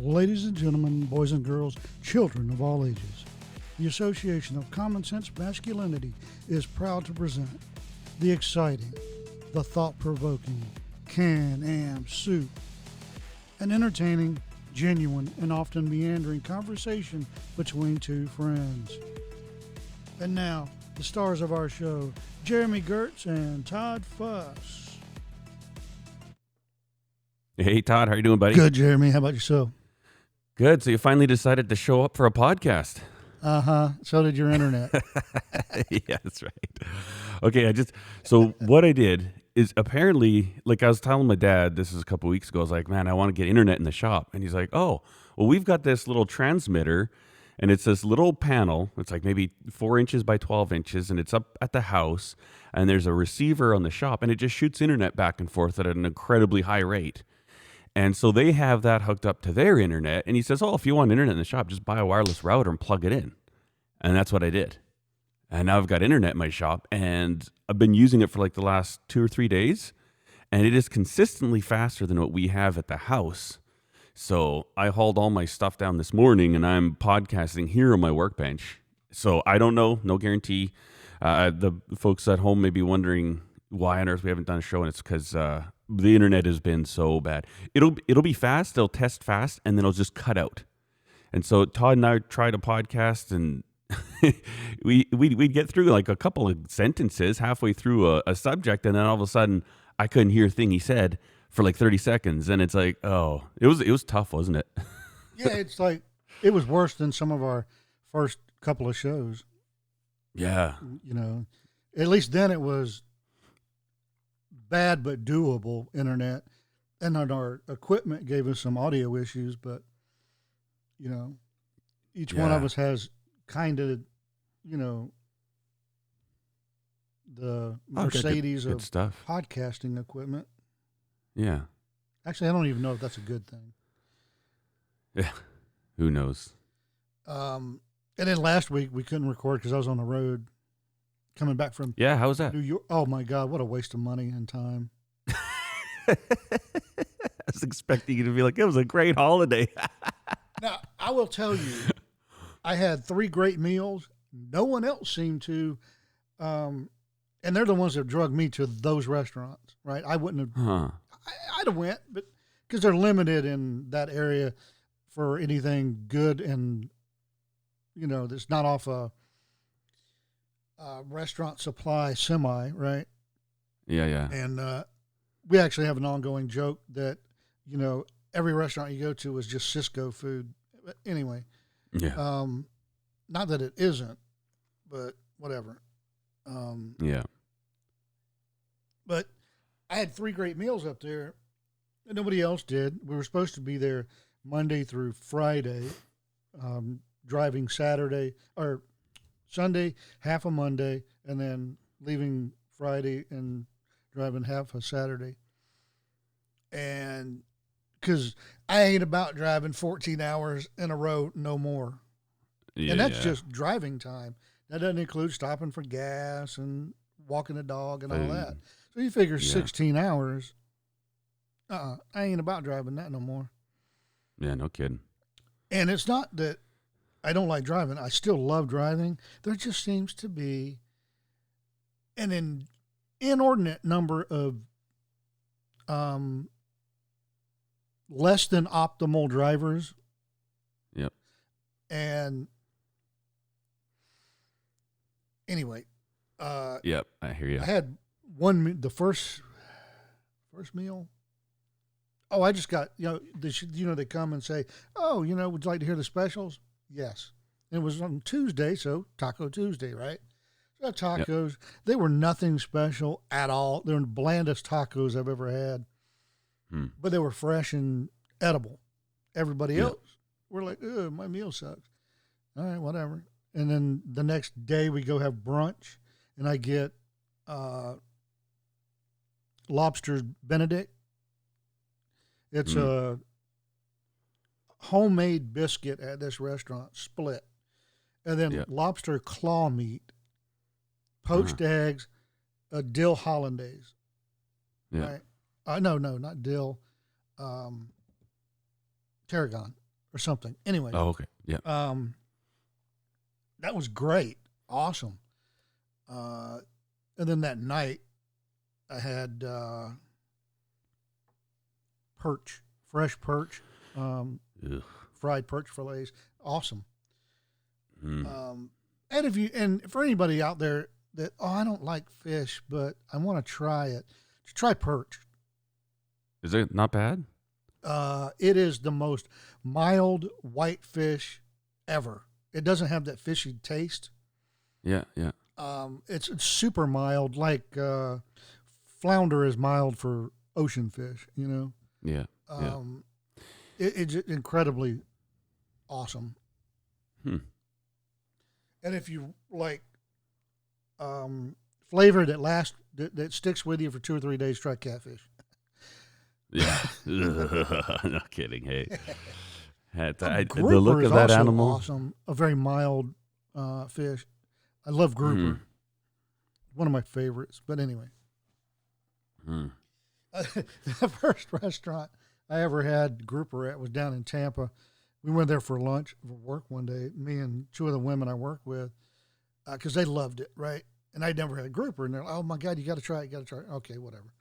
Ladies and gentlemen, boys and girls, children of all ages, the Association of Common Sense Masculinity is proud to present the exciting, the thought provoking Can Am Soup, an entertaining, genuine, and often meandering conversation between two friends. And now, the stars of our show, Jeremy Gertz and Todd Fuss. Hey Todd, how you doing, buddy? Good, Jeremy. How about yourself? Good. So you finally decided to show up for a podcast. Uh huh. So did your internet. yeah, that's right. Okay, I just so what I did is apparently like I was telling my dad this is a couple weeks ago. I was like, man, I want to get internet in the shop, and he's like, oh, well, we've got this little transmitter, and it's this little panel. It's like maybe four inches by twelve inches, and it's up at the house, and there's a receiver on the shop, and it just shoots internet back and forth at an incredibly high rate. And so they have that hooked up to their internet. And he says, Oh, if you want internet in the shop, just buy a wireless router and plug it in. And that's what I did. And now I've got internet in my shop and I've been using it for like the last two or three days. And it is consistently faster than what we have at the house. So I hauled all my stuff down this morning and I'm podcasting here on my workbench. So I don't know, no guarantee. Uh, the folks at home may be wondering why on earth we haven't done a show, and it's because uh, the internet has been so bad. It'll it'll be fast. They'll test fast, and then it'll just cut out. And so Todd and I tried a podcast, and we we we'd get through like a couple of sentences halfway through a, a subject, and then all of a sudden I couldn't hear a thing he said for like thirty seconds, and it's like, oh, it was it was tough, wasn't it? yeah, it's like it was worse than some of our first couple of shows. Yeah, You know, at least then it was bad but doable internet, and then our equipment gave us some audio issues, but you know, each one of us has kind of, you know, the Oh, good- good- Mercedes good of stuff. podcasting equipment. Yeah, Actually, I don't even know if that's a good thing. Yeah. who knows? Um, and then last week we couldn't record because I was on the road coming back from Yeah, how was that? New York. Oh my God, what a waste of money and time. I was expecting you to be like, it was a great holiday. Now, I will tell you, I had three great meals. No one else seemed to. Um, and they're the ones that drug me to those restaurants, right? I wouldn't have, huh. I, I'd have went, but because they're limited in that area for anything good and, you know, that's not off a, a restaurant supply semi, right? Yeah, yeah. And uh, we actually have an ongoing joke that, you know, every restaurant you go to is just Sysco food. But anyway, Yeah. um, not that it isn't, but whatever. Um, Yeah. but I had three great meals up there, and nobody else did. We were supposed to be there Monday through Friday, um, driving Saturday or Sunday, half a Monday, and then leaving Friday and driving half a Saturday. And because I ain't about driving 14 hours in a row no more. Yeah. and that's just driving time. That doesn't include stopping for gas and walking the dog and all Boom. that. So you figure Yeah. 16 hours. Uh, uh I ain't about driving that no more. Yeah, no kidding. And it's not that I don't like driving. I still love driving. There just seems to be an in, inordinate number of um, less than optimal drivers. Yep. And anyway, uh, Yep, I hear you. I had one the first first meal. Oh, I just got you know they should, you know they come and say, oh you know would you like to hear the specials? Yes. It was on Tuesday, so Taco Tuesday, right? So tacos. They were nothing special at all. They're the blandest tacos I've ever had, Hmm. but they were fresh and edible. Everybody Yeah. else were like, "Ugh, my meal sucks." All right, whatever. And then the next day we go have brunch, and I get uh, lobster Benedict. It's a homemade biscuit at this restaurant, split, and then Yeah. lobster claw meat, poached eggs, a dill hollandaise. Yeah. Right? Uh, no, no, not dill. Um, tarragon or something. Anyway, Oh, okay. Yeah. um, that was great, awesome. Uh, and then that night, I had uh, perch, fresh perch, um, Ugh. fried perch fillets, awesome. Mm. Um, and if you and for anybody out there that oh I don't like fish, but I want to try it, just try perch. Is it not bad? Uh, it is the most mild white fish ever. It doesn't have that fishy taste. Yeah. Yeah. Um, it's, it's super mild, like uh, flounder is mild for ocean fish. You know, Yeah. Yeah. It, it's incredibly awesome. Hmm. And if you like um, flavor that lasts that, that sticks with you for two or three days, try catfish. Yeah. no kidding. Hey. Um, I- the look of that animal. awesome. A very mild uh, fish. I love grouper. Mm. One of my favorites. But anyway, Mm. the first restaurant I ever had grouper at was down in Tampa. We went there for lunch for work one day. Me and two of the women I work with, uh, because they loved it, right? And I'd never had a grouper, and they're like, "Oh my god, you got to try it! You got to try it!" Okay, whatever.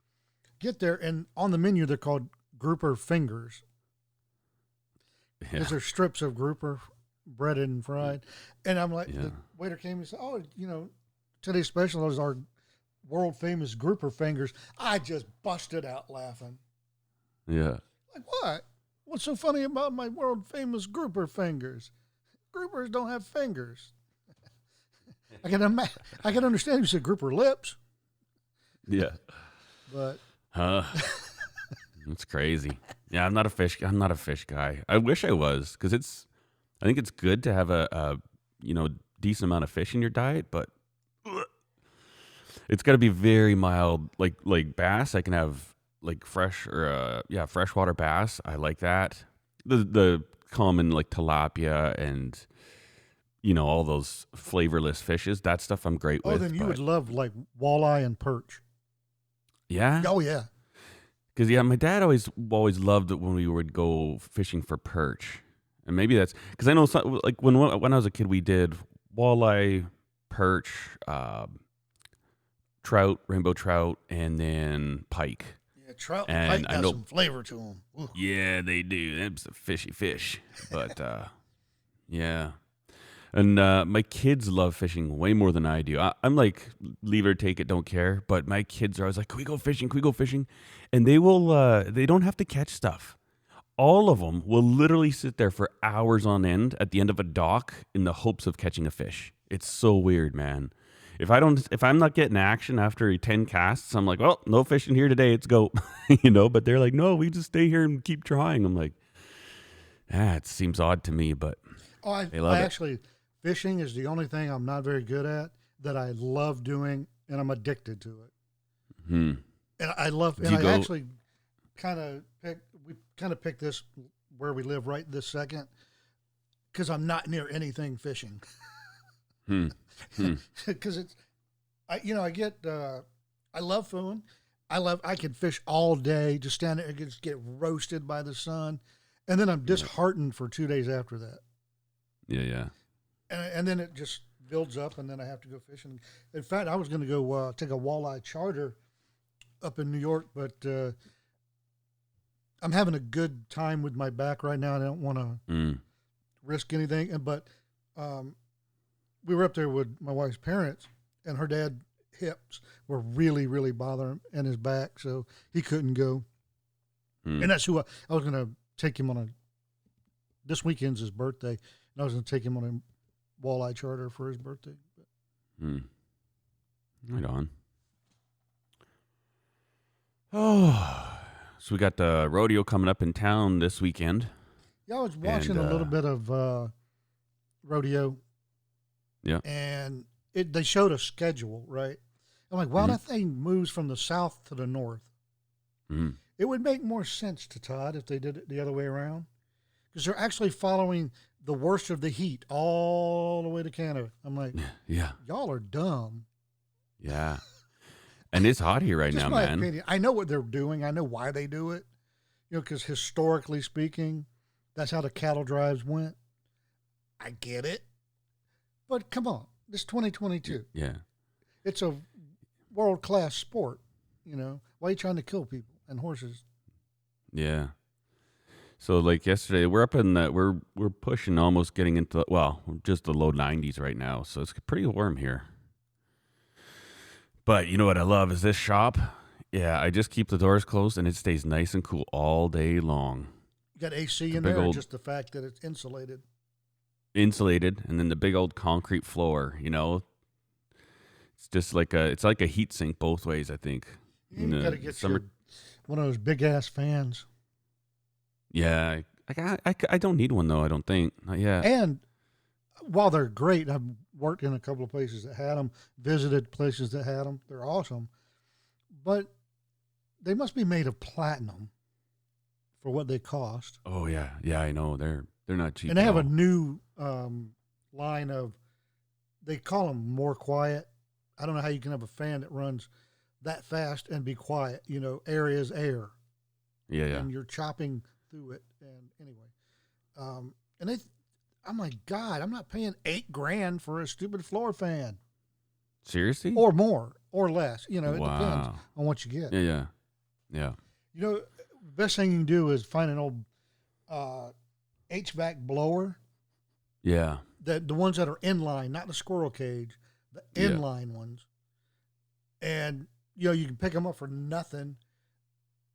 Get there, and on the menu they're called grouper fingers. Yeah. because they're strips of grouper breaded and fried. And I'm like, Yeah. the waiter came and said, "Oh, you know, today's special is our world famous grouper fingers." I just busted out laughing. Yeah. Like, what? What's so funny about my world famous grouper fingers? Groupers don't have fingers. I can ima- I can understand if you said grouper lips, Yeah. but Huh. That's crazy. Yeah, I'm not a fish. I'm not a fish guy. I wish I was because it's. I think it's good to have a, a you know decent amount of fish in your diet, but it's got to be very mild. Like like bass, I can have like fresh or uh, yeah freshwater bass. I like that. The the common like tilapia and you know all those flavorless fishes. That stuff I'm great oh, with. then you but- would love like walleye and perch. yeah. Oh yeah, Because yeah, my dad always always loved it when we would go fishing for perch, and maybe that's because I know some, like when when I was a kid we did walleye, perch, uh, trout, rainbow trout, and then pike. Trout And and pike I got know- some flavor to them. Yeah, they do. That's a fishy fish, but uh, yeah. And uh, my kids love fishing way more than I do. I, I'm like, leave or take it, don't care. But my kids are always like, "Can we go fishing? Can we go fishing?" And they will. Uh, they don't have to catch stuff. All of them will literally sit there for hours on end at the end of a dock in the hopes of catching a fish. It's so weird, man. If I don't, if I'm not getting action after ten casts, I'm like, well, no fishing here today. Let's go, you know. But they're like, no, we just stay here and keep trying. I'm like, ah, it seems odd to me, but Oh, I, They love I it. actually fishing is the only thing I'm not very good at that I love doing, and I'm addicted to it. hmm. And I love, and I go- actually kind of pick. We kind of picked this where we live right this second because I'm not near anything fishing. Hmm. Hmm. Because it's, I you know I get uh, I love food. I love I can fish all day, just stand there and just get roasted by the sun, and then I'm disheartened for two days after that. Yeah, yeah. and, and then it just builds up, and then I have to go fishing. In fact, I was going to go uh, take a walleye charter up in New York, but uh, I'm having a good time with my back right now. and I don't want to Mm. risk anything. And but um, we were up there with my wife's parents, and her dad hips were really, really bothering him and his back, so he couldn't go. Mm. And that's who I, I was going to take him on a. This weekend's his birthday, and I was going to take him on a walleye charter for his birthday. Hmm. Right on. Oh, so we got the rodeo coming up in town this weekend. Yeah, I was watching And, a little uh, bit of uh, rodeo. Yeah. And it they showed a schedule, right? I'm like, wow, Mhm. that thing moves from the south to the north. Mm. It would make more sense to Todd if they did it the other way around, because they're actually following the worst of the heat all the way to Canada. I'm like, Yeah, y'all are dumb. yeah. And it's hot here right Just now, my man. opinion. I know what they're doing. I know why they do it. You know, because historically speaking, That's how the cattle drives went. I get it. But come on, this 2022. Yeah. It's a world class sport. You know, why are you trying to kill people and horses? Yeah. So like yesterday, we're up in the we're we're pushing almost getting into well, just the low 90s right now. So it's pretty warm here. But you know what I love is this shop. Yeah, I just keep the doors closed and it stays nice and cool all day long. You got AC The in there, or old- just the fact that it's insulated. Insulated and then the big old concrete floor, you know. It's just like a it's like a heat sink both ways, I think. You got to get summer- your, one of those big ass fans. Yeah, I, I, I, I don't need one though. I don't think not yet. And while they're great, I've worked in a couple of places that had them, visited places that had them. They're awesome, but they must be made of platinum for what they cost. Oh yeah, yeah, I know they're they're not cheap. and they have a new um, line of, they call them more quiet. I don't know how you can have a fan that runs that fast and be quiet. You know, air is air. yeah, yeah. and you're chopping through it. And anyway, um, and they, I'm like, God, I'm not paying eight grand for a stupid floor fan, Seriously? or more, or less. You know, it depends on what you get. Yeah, yeah, yeah. You know, best thing you can do is find an old uh, HVAC blower. Yeah. The the ones that are inline, not the squirrel cage, the Yeah. inline ones. And you know, you can pick them up for nothing,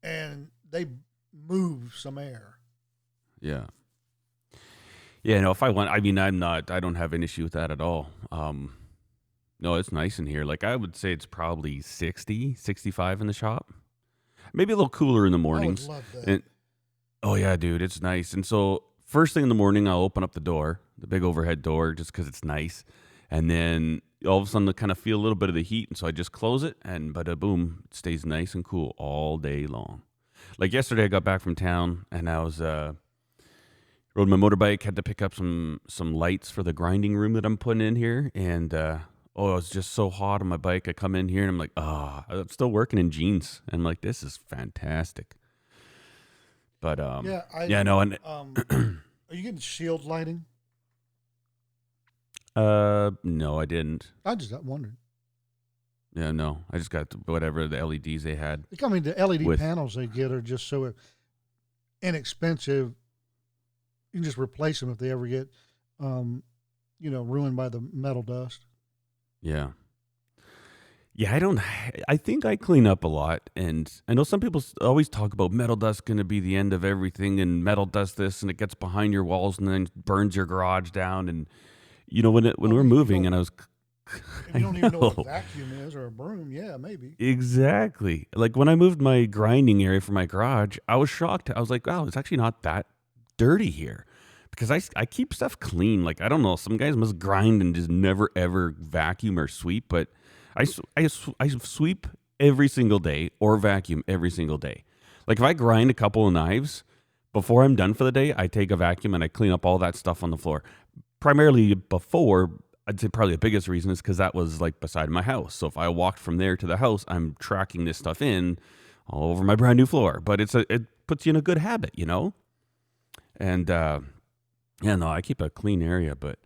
and they move some air. Yeah. Yeah, no, if I want I mean I'm not I don't have an issue with that at all. Um no, it's nice in here. Like I would say it's probably 60, 65 in the shop. Maybe a little cooler in the mornings. I would love that. And oh yeah, dude, it's nice. And so first thing in the morning, I'll open up the door, the big overhead door, just because it's nice. And then all of a sudden, I kind of feel a little bit of the heat, and so I just close it, and bada boom, it stays nice and cool all day long. Like yesterday, I got back from town, and I was uh, rode my motorbike, had to pick up some some lights for the grinding room that I'm putting in here, and uh, oh, it was just so hot on my bike. I come in here, and I'm like, ah, I'm still working in jeans. And I'm like, this is fantastic. But um, yeah, I, yeah, no, and Um, are you getting shield lighting? uh, no, I didn't. I just got wondered. Yeah, no, I just got the, whatever the LEDs they had. I mean, the LED With- panels they get are just so inexpensive. You can just replace them if they ever get, um, you know, ruined by the metal dust. Yeah. Yeah, I don't. I think I clean up a lot, and I know some people s- always talk about metal dust going to be the end of everything, and metal dust this, and it gets behind your walls, and then burns your garage down, and you know when it when Well, we're you moving, don't- and I was, If I you don't even know what know. a vacuum is or a broom, yeah, maybe. Exactly. Like when I moved my grinding area for my garage, I was shocked. I was like, wow, it's actually not that dirty here. Because I, I keep stuff clean. Like, I don't know. Some guys must grind and just never ever vacuum or sweep. But I, I, I sweep every single day or vacuum every single day. Like, if I grind a couple of knives before I'm done for the day, I take a vacuum and I clean up all that stuff on the floor. Primarily before, I'd say probably the biggest reason is because that was like beside my house. So if I walked from there to the house, I'm tracking this stuff in all over my brand new floor. But it's a it puts you in a good habit, you know. And uh, yeah, no, I keep a clean area, but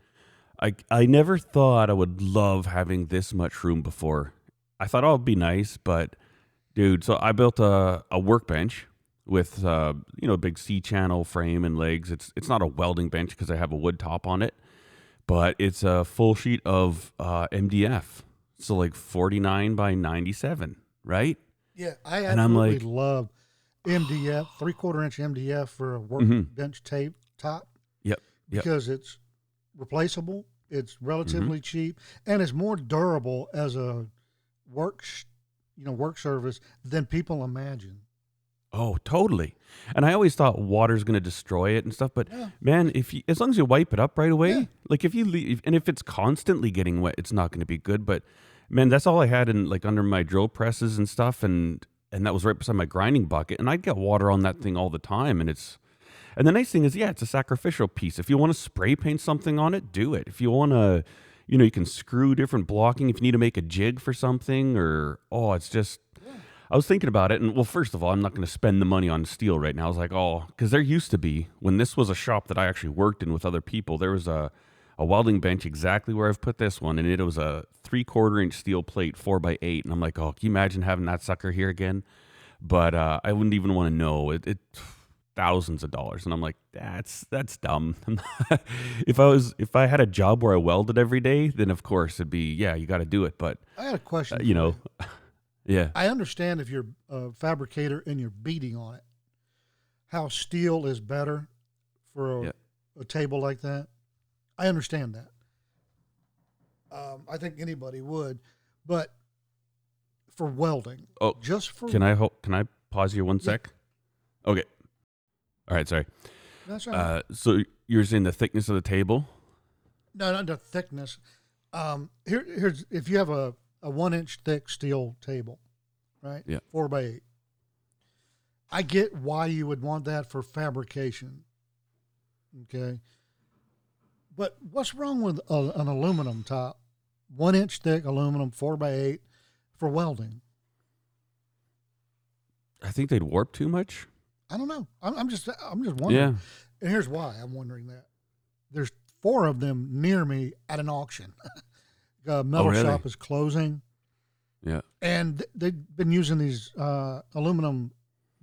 I I never thought I would love having this much room before. I thought oh, it'd be nice, but dude, so I built a a workbench with uh, you know a big C channel frame and legs. It's it's not a welding bench because I have a wood top on it, but it's a full sheet of uh, MDF. So like 49 by 97, right? Yeah, I And I'm like- love MDF, three quarter inch MDF for a Mhm. workbench tape top Yep. Yep. because it's replaceable, it's relatively Mm-hmm. cheap, and it's more durable as a work, sh- you know, work service than people imagine. Oh, totally. And I always thought water's going to destroy it and stuff, but Yeah. man, if you, as long as you wipe it up right away, Yeah. like if you leave, and if it's constantly getting wet, it's not going to be good. But man, that's all I had in like under my drill presses and stuff, and and that was right beside my grinding bucket, and I'd get water on that thing all the time, and it's. And the nice thing is, yeah, it's a sacrificial piece. If you want to spray paint something on it, do it. If you want to, you know, you can screw different blocking. If you need to make a jig for something, or oh, it's just I was thinking about it, and well, first of all, I'm not going to spend the money on steel right now. I was like, oh, because there used to be when this was a shop that I actually worked in with other people. There was a a welding bench exactly where I've put this one, and it was a three quarter inch steel plate, four by eight, and I'm like, oh, can you imagine having that sucker here again? But uh, I wouldn't even want to know it, it thousands of dollars, and I'm like, that's that's dumb. if I was if I had a job where I welded every day, then of course it'd be yeah, you got to do it. But I got a question. uh, you know, yeah, I understand if you're a fabricator and you're beating on it, how steel is better for a, Yeah. a table like that. I understand that. Um, I think anybody would, but for welding, Oh, just for can I ho- can I pause you one Yeah. sec? Okay. All right, sorry. that's right. Uh, so you're saying the thickness of the table? no, not the thickness. Um, here, here's if you have a, a one inch thick steel table, right? Yeah. Four by eight. I get why you would want that for fabrication. Okay. But what's wrong with a, an aluminum top, one inch thick aluminum, four by eight, for welding? I think they'd warp too much. I don't know. I'm, I'm just, I'm just wondering. Yeah. And here's why I'm wondering that. There's four of them near me at an auction. a metal Oh, really? shop is closing, Yeah. and th- they've been using these uh, aluminum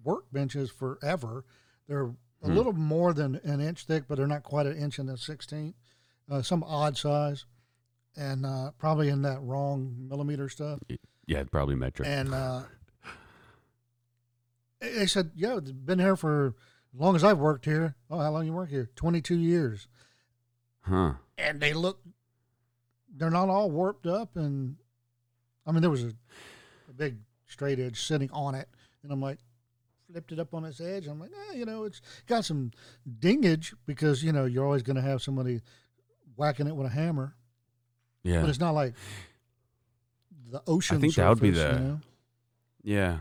workbenches forever. They're a Hmm. little more than an inch thick, but they're not quite an inch and a sixteenth. Uh, some odd size, and uh, probably in that wrong millimeter stuff. Yeah, probably metric. And uh, they said, "Yeah, it's been here for as long as I've worked here. Oh, how long you work here? Twenty-two years." huh. And they look, they're not all warped up. And I mean, there was a, a big straight edge sitting on it, and I'm like, flipped it up on its edge. I'm like, eh, you know, it's got some dingage because you know you're always going to have somebody whacking it with a hammer, Yeah. but it's not like the ocean. I think that would be surface, the- you know? Yeah.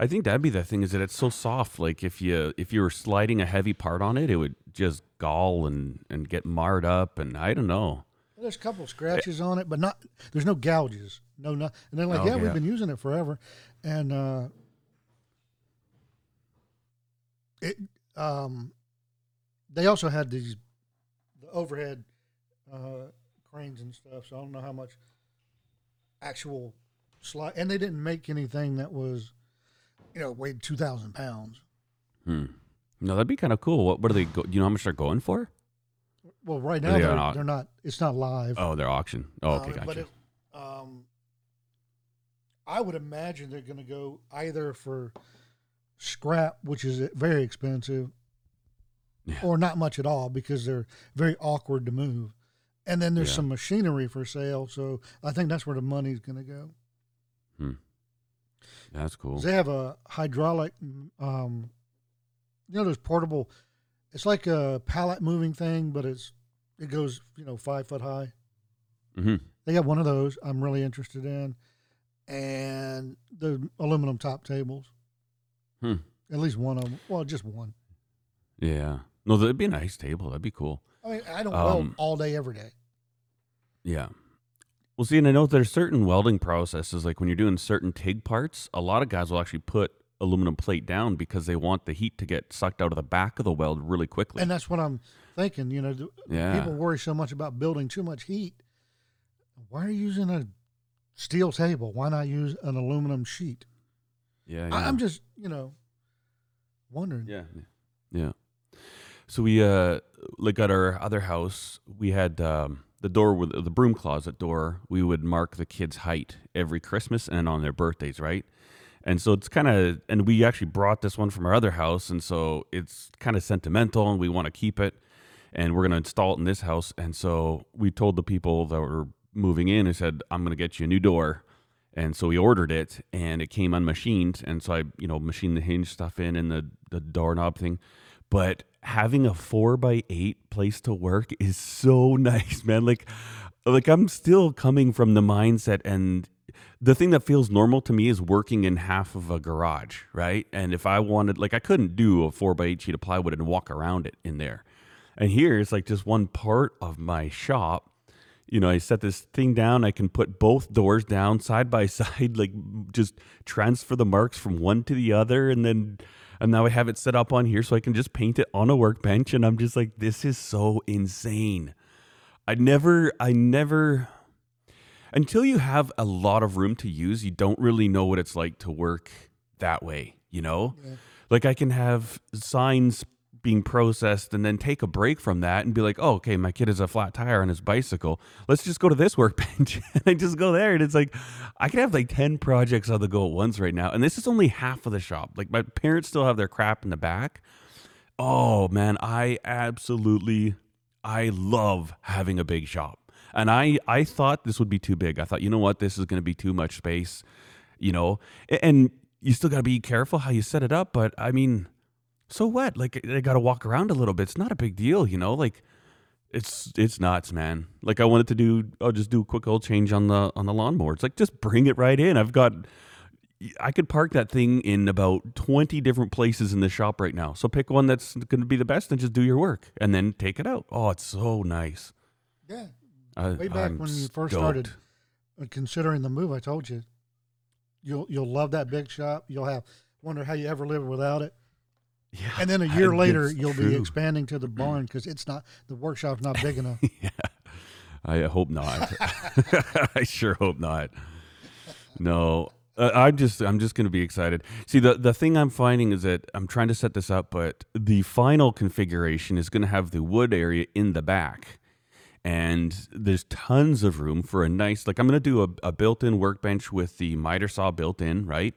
I think that'd be the thing is that it's so soft. Like if you if you were sliding a heavy part on it, it would just gall and and get marred up. And I don't know. Well, there's a couple scratches on it, but not. There's no gouges. No, no. And they're like, Oh, yeah, yeah. we've been using it forever, and uh, it. Um, they also had these the overhead uh, cranes and stuff. So I don't know how much actual slide, and they didn't make anything that was, you know, weighed two thousand pounds. Hmm. No, that'd be kind of cool. What what are they? Go, do you know how much they're going for? Well, right now they they're, au- they're not. It's not live. Oh, they're auction. Oh, okay, Um, gotcha. But it, um, I would imagine they're going to go either for scrap, which is very expensive, Yeah. or not much at all because they're very awkward to move. And then there's Yeah. some machinery for sale, so I think that's where the money's going to go. That's cool. They have a hydraulic, um, you know, those portable. It's like a pallet moving thing, but it's it goes you know five foot high. hmm They got one of those I'm really interested in, and the aluminum top tables. Hmm. At least one of them. Well, just one. Yeah. No, that'd be a nice table. That'd be cool. I mean, I don't weld Um, all day, every day. Yeah. Well, see, and I know there's certain welding processes, like when you're doing certain TIG parts, a lot of guys will actually put aluminum plate down because they want the heat to get sucked out of the back of the weld really quickly. And that's what I'm thinking. You know, th- yeah. people worry so much about building too much heat. Why are you using a steel table? Why not use an aluminum sheet? yeah, I, yeah. I'm just, you know, wondering. Yeah. Yeah. So we uh like at our other house, we had um the door with the broom closet door, we would mark the kids' height every Christmas and on their birthdays, right? And so it's kind of and we actually brought this one from our other house and so it's kind of sentimental and we want to keep it and we're going to install it in this house and so we told the people that were moving in and said I'm going to get you a new door. And so we ordered it and it came unmachined. And so I, you know, machined the hinge stuff in and the, the doorknob thing. But having a four by eight place to work is so nice, man. Like, like I'm still coming from the mindset and the thing that feels normal to me is working in half of a garage, right? And if I wanted, like, I couldn't do a four by eight sheet of plywood and walk around it in there. And here it's like just one part of my shop you know, I set this thing down. I can put both doors down side by side, like just transfer the marks from one to the other, and then and now I have it set up on here so I can just paint it on a workbench. And I'm just like, this is so insane. I never, I never, until you have a lot of room to use, you don't really know what it's like to work that way, you know? Yeah. Like I can have signs being processed and then take a break from that and be like, oh, okay, my kid has a flat tire on his bicycle. Let's just go to this workbench. and I just go there. And it's like, I could have like 10 projects on the go at once right now. And this is only half of the shop. Like my parents still have their crap in the back. Oh man, I absolutely, I love having a big shop. And I, I thought this would be too big. I thought, you know what, this is going to be too much space, you know, and you still got to be careful how you set it up. But I mean, so what? Like I got to walk around a little bit. It's not a big deal, you know. Like it's it's nuts, man. Like I wanted to do, I'll just do a quick oil change on the on the lawnmower. It's like just bring it right in. I've got, I could park that thing in about twenty different places in the shop right now. So pick one that's going to be the best and just do your work, and then take it out. Oh, it's so nice. Yeah, I, way back I'm when you first stoked. started uh, considering the move, I told you, you'll you'll love that big shop. You'll have wonder how you ever live without it. Yeah, and then a year later, you'll true. be expanding to the barn because it's not the workshop's not big enough. yeah, I hope not. I sure hope not. No, uh, I'm just I'm just going to be excited. See, the the thing I'm finding is that I'm trying to set this up, but the final configuration is going to have the wood area in the back, and there's tons of room for a nice like I'm going to do a, a built-in workbench with the miter saw built in, right?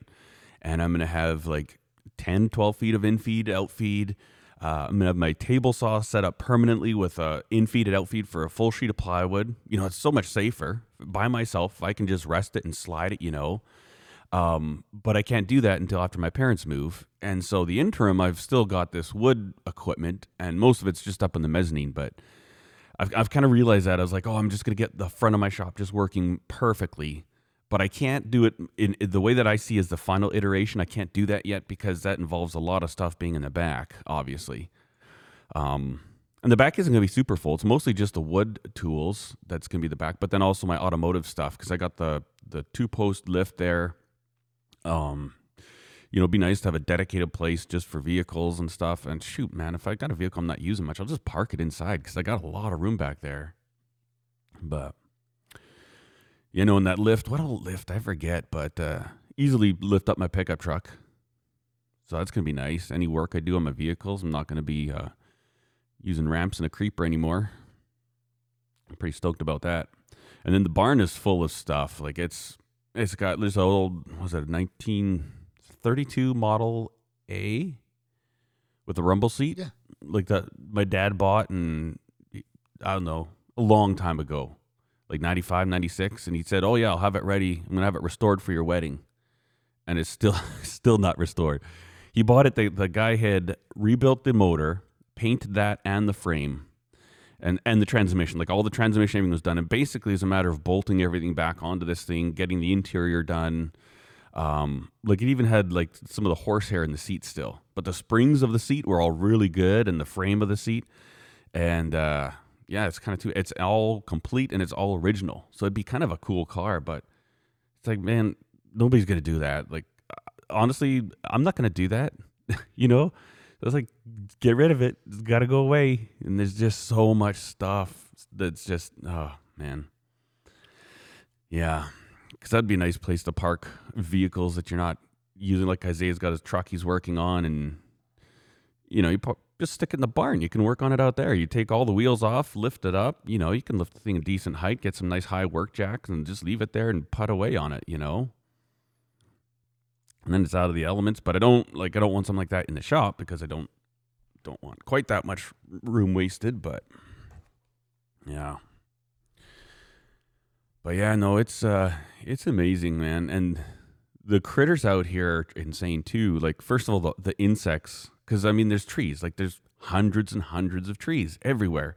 And I'm going to have like 10, 12 feet of infeed, outfeed. Uh, I'm gonna have my table saw set up permanently with a infeed and outfeed for a full sheet of plywood. You know, it's so much safer by myself. I can just rest it and slide it. You know, um, but I can't do that until after my parents move. And so the interim, I've still got this wood equipment, and most of it's just up in the mezzanine. But I've I've kind of realized that I was like, oh, I'm just gonna get the front of my shop just working perfectly but I can't do it in, in, the way that I see as the final iteration. I can't do that yet because that involves a lot of stuff being in the back, obviously. Um, and the back isn't going to be super full. It's mostly just the wood tools that's going to be the back, but then also my automotive stuff because I got the the two post lift there. Um, you know, it'd be nice to have a dedicated place just for vehicles and stuff. And shoot, man, if I got a vehicle I'm not using much, I'll just park it inside because I got a lot of room back there. But you know, in that lift, what a lift, I forget, but uh, easily lift up my pickup truck. So that's going to be nice. Any work I do on my vehicles, I'm not going to be uh, using ramps and a creeper anymore. I'm pretty stoked about that. And then the barn is full of stuff. Like it's it's got this old was it a 1932 Model A with a rumble seat, yeah. like that my dad bought and I don't know a long time ago like 95, 96. And he said, Oh, yeah, I'll have it ready. I'm going to have it restored for your wedding. And it's still still not restored. He bought it. The, the guy had rebuilt the motor, painted that and the frame, and, and the transmission. Like all the transmission, was done. And basically, it's a matter of bolting everything back onto this thing, getting the interior done. Um, like it even had like some of the horsehair in the seat still, but the springs of the seat were all really good, and the frame of the seat. And uh, yeah, it's kind of too. It's all complete and it's all original, so it'd be kind of a cool car. But it's like, man, nobody's gonna do that. Like, uh, honestly, I'm not gonna do that. you know, it's like, get rid of it. It's got to go away. And there's just so much stuff that's just, oh man, yeah. Because that'd be a nice place to park vehicles that you're not using. Like Isaiah's got his truck he's working on, and you know, you just stick it in the barn. You can work on it out there. You take all the wheels off, lift it up. You know, you can lift the thing a decent height, get some nice high work jacks, and just leave it there and put away on it. You know, and then it's out of the elements. But I don't like I don't want something like that in the shop because I don't don't want quite that much room wasted. But yeah, but yeah, no, it's uh, it's amazing, man, and the critters out here are insane too. Like first of all, the, the insects because I mean, there's trees, like there's hundreds and hundreds of trees everywhere,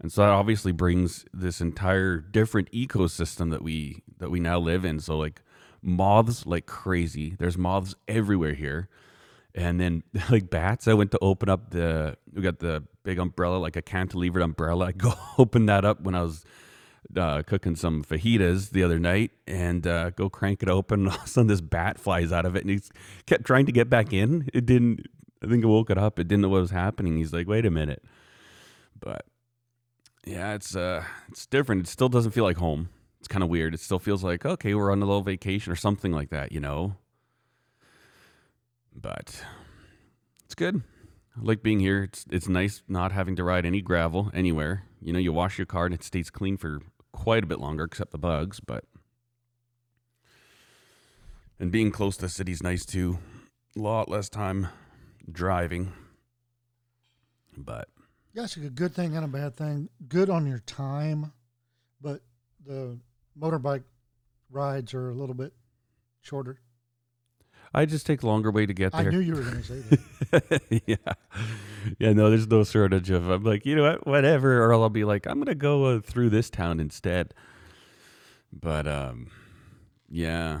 and so that obviously brings this entire different ecosystem that we that we now live in. So like moths like crazy. There's moths everywhere here, and then like bats. I went to open up the we got the big umbrella, like a cantilevered umbrella. I go open that up when I was uh, cooking some fajitas the other night and uh, go crank it open. All of a sudden, this bat flies out of it, and he kept trying to get back in. It didn't. I think I woke it up. It didn't know what was happening. He's like, "Wait a minute," but yeah, it's uh, it's different. It still doesn't feel like home. It's kind of weird. It still feels like okay, we're on a little vacation or something like that, you know. But it's good. I like being here. It's it's nice not having to ride any gravel anywhere. You know, you wash your car and it stays clean for quite a bit longer, except the bugs. But and being close to the city's nice too. A lot less time driving. But Yeah, it's a good thing and a bad thing. Good on your time, but the motorbike rides are a little bit shorter. I just take longer way to get there. I knew you were going to say that. yeah, yeah. No, there's no shortage of. I'm like, you know what, whatever. Or I'll be like, I'm gonna go uh, through this town instead. But um, yeah,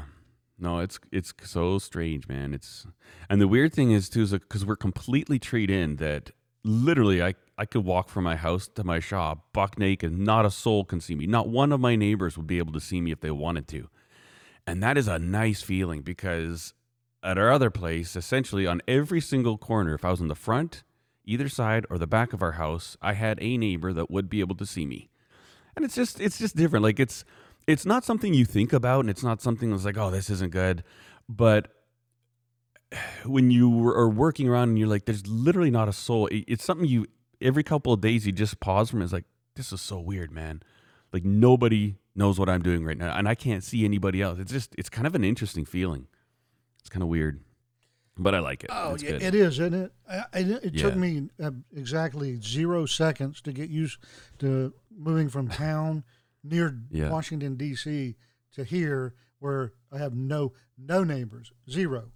no, it's it's so strange, man. It's and the weird thing is too is because we're completely treed in that literally I I could walk from my house to my shop buck naked, not a soul can see me. Not one of my neighbors would be able to see me if they wanted to. And that is a nice feeling because at our other place, essentially on every single corner, if I was in the front, either side, or the back of our house, I had a neighbor that would be able to see me. And it's just it's just different. Like it's it's not something you think about and it's not something that's like, oh, this isn't good. But when you are working around and you're like, there's literally not a soul. It's something you every couple of days you just pause from. It's like, this is so weird, man. Like nobody knows what I'm doing right now, and I can't see anybody else. It's just it's kind of an interesting feeling. It's kind of weird, but I like it. Oh, yeah, it is, isn't it? I, I, it took me uh, exactly zero seconds to get used to moving from town near Yeah. Washington D.C. to here, where I have no no neighbors, zero.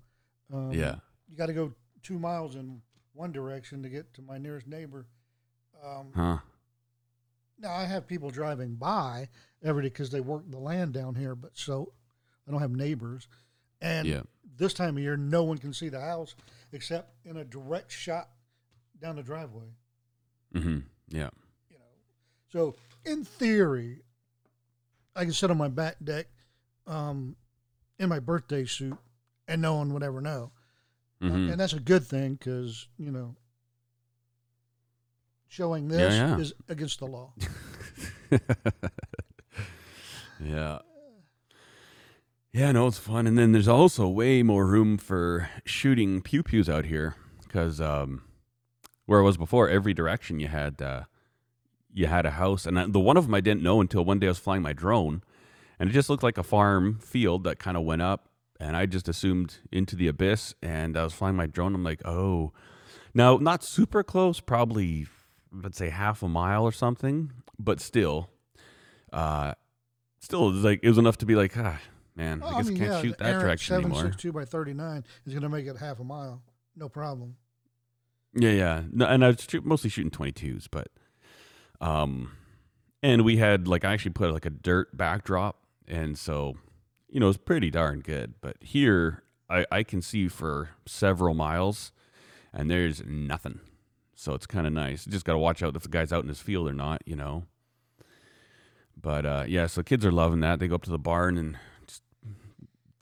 Um, yeah, you got to go two miles in one direction to get to my nearest neighbor. Um, huh? now I have people driving by every day because they work the land down here, but so I don't have neighbors. And Yeah. this time of year, no one can see the house except in a direct shot down the driveway. Mm-hmm. Yeah. You know, so in theory, I can sit on my back deck um, in my birthday suit, and no one would ever know. Uh, Mm-hmm. and that's a good thing because you know showing this yeah. is against the law. yeah. Yeah, no, it's fun. And then there's also way more room for shooting pew pews out here because um, where it was before, every direction you had uh, you had a house, and I, the one of them I didn't know until one day I was flying my drone, and it just looked like a farm field that kind of went up, and I just assumed into the abyss, and I was flying my drone. I'm like, oh, now not super close, probably let's say half a mile or something, but still, uh, still it was like it was enough to be like, ah, man, Well, I guess I can't yeah, shoot that direction anymore. 762 by 39 is going to make it half a mile. No problem. Yeah, yeah. No, and I was mostly shooting 22s, but um and we had like I actually put like a dirt backdrop and so you know, it's pretty darn good. But here I I can see for several miles and there's nothing. So it's kind of nice. Just got to watch out if the guy's out in his field or not, you know. But uh yeah, so kids are loving that. They go up to the barn and just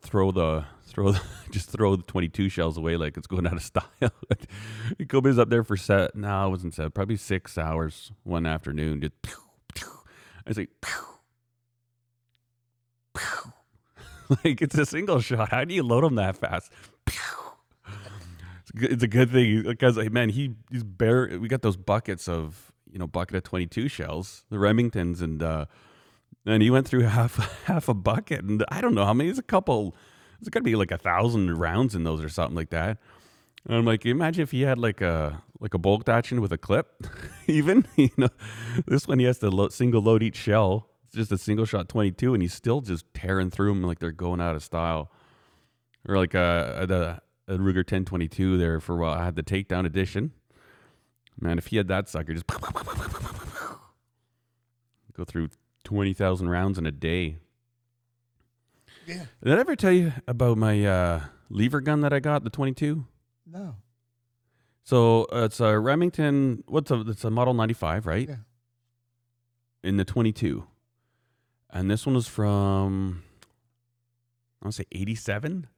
throw the throw the, just throw the 22 shells away like it's going out of style. Kobe's up there for set. No, it wasn't set. Probably six hours one afternoon. Just pew, pew. I was like, pew, like it's a single shot. How do you load them that fast? It's a good, it's a good thing because like, man, he he's bare. We got those buckets of you know bucket of 22 shells, the Remingtons, and uh, and he went through half half a bucket, and I don't know how many. It's a couple. It's got to be like a thousand rounds in those or something like that. And I'm like, imagine if he had like a like a bolt action with a clip, even you know, this one he has to lo- single load each shell. It's just a single shot 22, and he's still just tearing through them like they're going out of style. Or like uh, the a Ruger 1022 there for a while. I had the takedown edition. Man, if he had that sucker, just go through 20,000 rounds in a day. Yeah. Did I ever tell you about my uh, lever gun that I got, the 22? No. So uh, it's a Remington. What's a? It's a Model 95, right? Yeah. In the 22. and this one was from I want to say 87.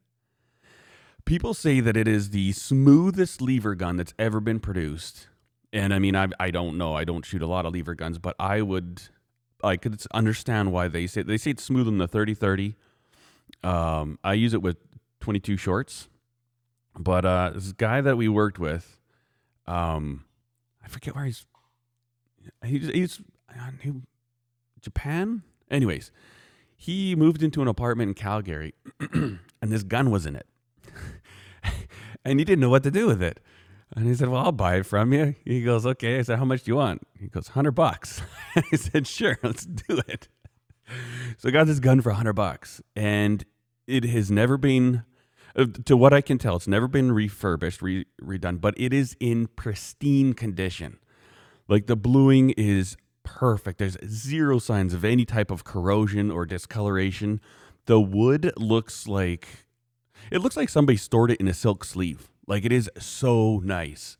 People say that it is the smoothest lever gun that's ever been produced. And I mean, I I don't know. I don't shoot a lot of lever guns, but I would I could understand why they say they say it's smooth in the 30-30. Um, I use it with 22 shorts, but uh, this guy that we worked with, um, I forget where he's. He's he's he, Japan. Anyways, he moved into an apartment in Calgary, and this gun was in it, and he didn't know what to do with it. And he said, "Well, I'll buy it from you." He goes, "Okay." I said, "How much do you want?" He goes, 100 bucks." I said, "Sure, let's do it." So I got this gun for 100 bucks, and it has never been, uh, to what I can tell, it's never been refurbished, re- redone, but it is in pristine condition. Like the bluing is perfect. There's zero signs of any type of corrosion or discoloration. The wood looks like it looks like somebody stored it in a silk sleeve. Like it is so nice.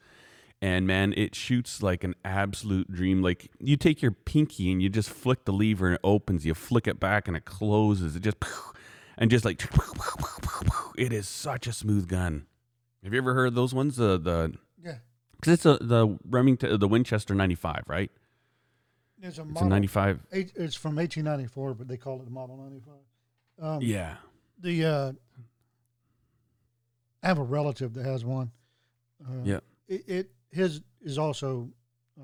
And man, it shoots like an absolute dream. Like you take your pinky and you just flick the lever and it opens. You flick it back and it closes. It just and just like it is such a smooth gun. Have you ever heard those ones? The the Yeah. because it's a, the Remington, the Winchester 95, right? It's a It's a model. 95. eight- It's from 1894, but they call it the Model 95. Um, Yeah. The uh, I have a relative that has one. Uh, Yeah. It, it his is also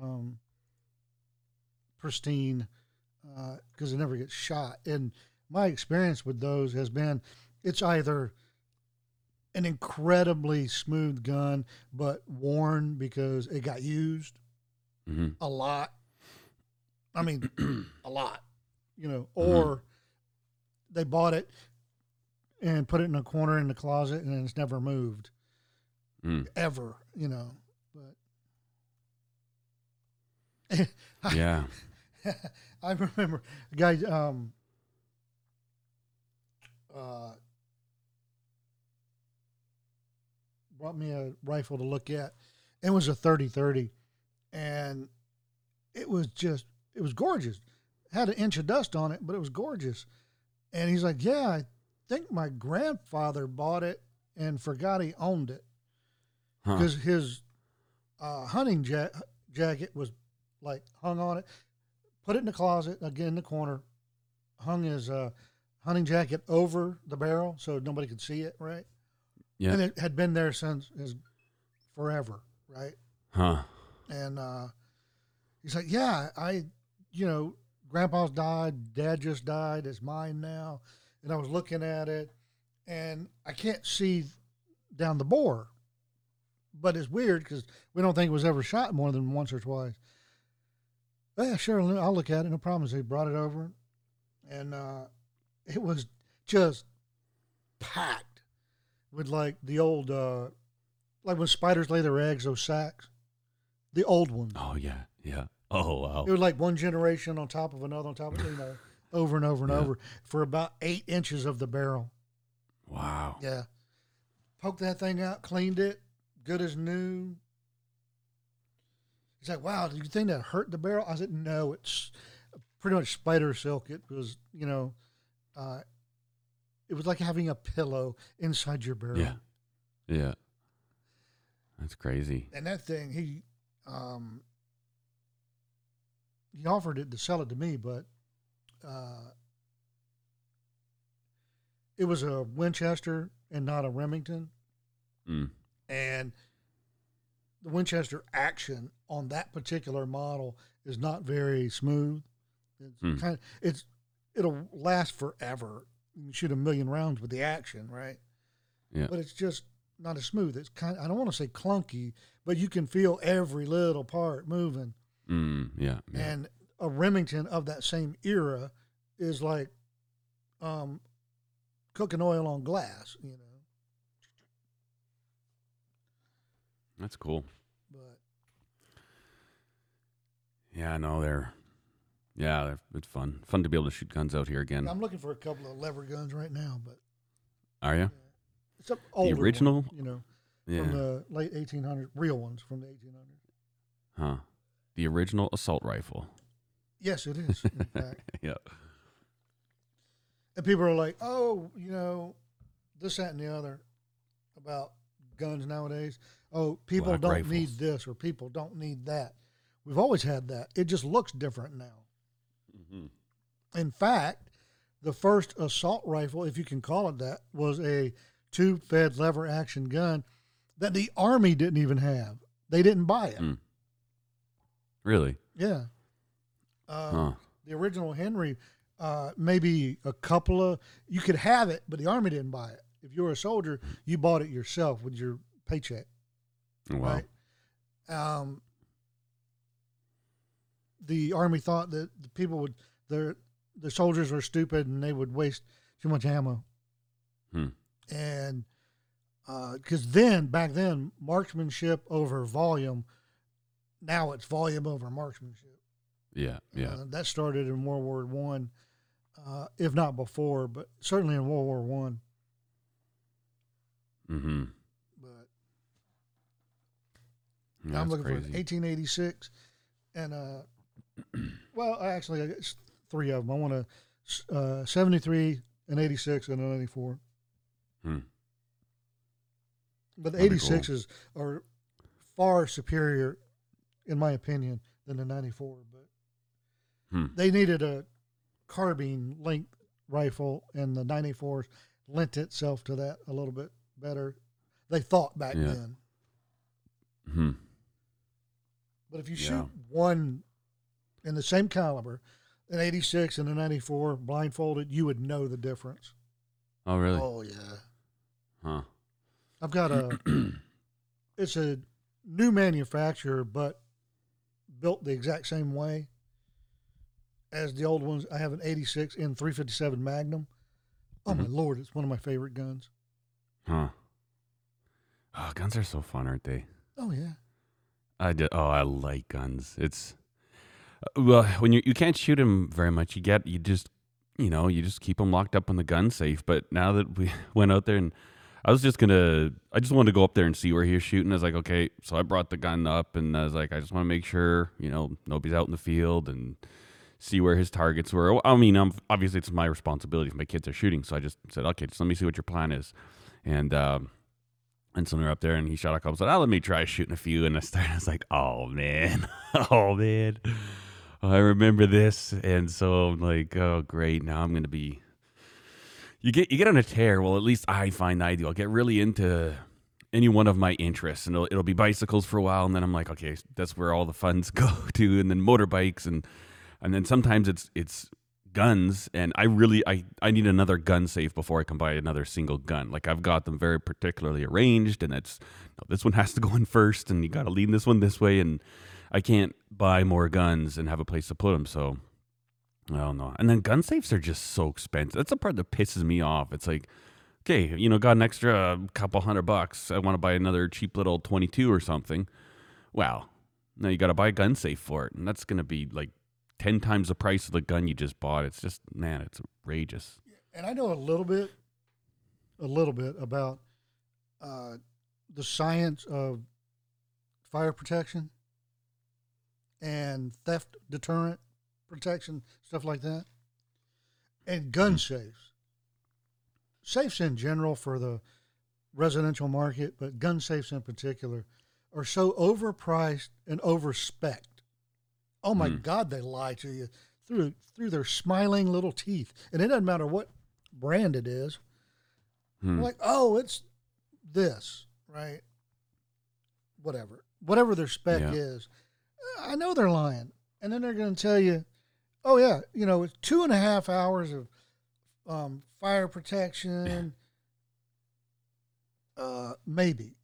um, pristine because it never gets shot. And my experience with those has been it's either an incredibly smooth gun but worn because it got used hmm a lot. I mean, a lot, you know, Mm-hmm. or they bought it and put it in a corner in the closet and it's never moved Mm. ever, you know. But Yeah. I remember a guy um uh brought me a rifle to look at. It was a 30-30 and it was just it was gorgeous. Had an inch of dust on it, but it was gorgeous. And he's like, "Yeah, I think my grandfather bought it and forgot he owned it Huh. because his uh, hunting ja- jacket was like hung on it. Put it in the closet again in the corner. Hung his uh, hunting jacket over the barrel so nobody could see it. Right, Yeah. and it had been there since his forever. Right, Huh. and uh, he's like, "Yeah, I, you know, Grandpa's died, Dad just died. It's mine now." And I was looking at it, and I can't see down the bore, but it's weird because we don't think it was ever shot more than once or twice. Yeah, sure, I'll look at it. No problem. So he brought it over, and uh, it was just packed with like the old, uh, like when spiders lay their eggs, those sacks, the old ones. Oh, yeah. Yeah. Oh, wow. It was like one generation on top of another on top of you know, over and over and Yeah. over for about eight inches of the barrel. Wow. Yeah. Poked that thing out, cleaned it, good as new. He's like, wow, do you think that hurt the barrel? I said, no, it's pretty much spider silk. It was, you know, uh, it was like having a pillow inside your barrel. Yeah. Yeah. That's crazy. And that thing, he, um, he offered it to sell it to me, but uh, it was a Winchester and not a Remington. Mm. and the Winchester action on that particular model is not very smooth. It's Hmm. kind of it's it'll last forever. You shoot a million rounds with the action, right? Yeah. But it's just not as smooth. It's kind. I don't want to say clunky, but you can feel every little part moving. Mm. Yeah. yeah. And a Remington of that same era is like um, cooking oil on glass, you know. That's cool. But Yeah, no, they're yeah, they're, it's fun. Fun to be able to shoot guns out here again. I'm looking for a couple of lever guns right now, but Are you? it's an older one, original? you know, Yeah. from the late 1800s, real ones from the 1800s. huh. The original assault rifle. Yes, it is. In fact, yeah. And people are like, oh, you know, this, that, and the other about guns nowadays. Oh, people Black don't rifles. need this or people don't need that. We've always had that. It just looks different now. Mhm. In fact, the first assault rifle, if you can call it that, was a tube fed lever action gun that the Army didn't even have. They didn't buy it. Hmm. Really? Yeah. Uh, Huh. The original Henry, uh, maybe a couple of, you could have it, but the Army didn't buy it. If you were a soldier, you bought it yourself with your paycheck. Wow. right? Um, the army thought that the people would their the soldiers were stupid and they would waste too much ammo. Hmm. And because then back then marksmanship over volume, now it's volume over marksmanship. Yeah. Yeah. Uh, that started in World War One, uh, if not before, but certainly in World War One. mm-hmm. But Yeah, I'm looking for crazy. an 1886, and uh, well, actually, it's three of them. I want a uh, 73, an 86, and a 94. Hmm. But the That'd be cool. 86s are far superior, in my opinion, than the 94. But Hmm. they needed a carbine length rifle, and the 94s lent itself to that a little bit better. They thought back Yeah. then. Hmm. But if you Yeah. shoot one in the same caliber, an 86 and a 94 blindfolded, you would know the difference. Oh, really? Oh yeah. Huh. I've got a it's a new manufacturer but built the exact same way as the old ones. I have an 86 in 357 Magnum. Oh my Mhm. lord, it's one of my favorite guns. Huh. Oh, guns are so fun, aren't they? Oh yeah. I did. Oh, I like guns. It's well when you you can't shoot him very much. You get you just you know you just keep him locked up in the gun safe. But now that we went out there and I was just gonna, I just wanted to go up there and see where he was shooting. I was like, okay, so I brought the gun up and I was like, I just want to make sure you know nobody's out in the field and see where his targets were. I mean, I'm obviously it's my responsibility if my kids are shooting. So I just said, okay, just let me see what your plan is, and. um and so we were up there, and he shot a couple. Said, "Oh, let me try shooting a few." And I started. I was like, "Oh man, oh man, Oh, I remember this." And so I'm like, "Oh great, now I'm gonna be." You get you get on a tear. Well, at least I find I do. I'll get really into any one of my interests, and it'll, it'll be bicycles for a while, and then I'm like, okay, that's where all the funds go to, and then motorbikes, and and then sometimes it's it's guns and i really i i need another gun safe before i can buy another single gun like i've got them very particularly arranged and it's no, this one has to go in first and you got to lean this one this way and i can't buy more guns and have a place to put them so i don't know. And then gun safes are just so expensive. That's the part that pisses me off. It's like okay you know got an extra couple hundred bucks. I want to buy another cheap little 22 or something. Wow now you got to buy a gun safe for it and that's going to be like 10 times the price of the gun you just bought. It's just, man, it's outrageous. and I know a little bit, a little bit about uh, the science of fire protection and theft deterrent protection, stuff like that, and gun safes. Safes in general for the residential market, but gun safes in particular, are so overpriced and overspec Oh my Hmm. God, they lie to you through through their smiling little teeth, and it doesn't matter what brand it is. Hmm. Like, oh, it's this, right? Whatever, whatever their spec Yeah. is. I know they're lying, and then they're going to tell you, oh yeah, you know, it's two and a half hours of um, fire protection, uh, maybe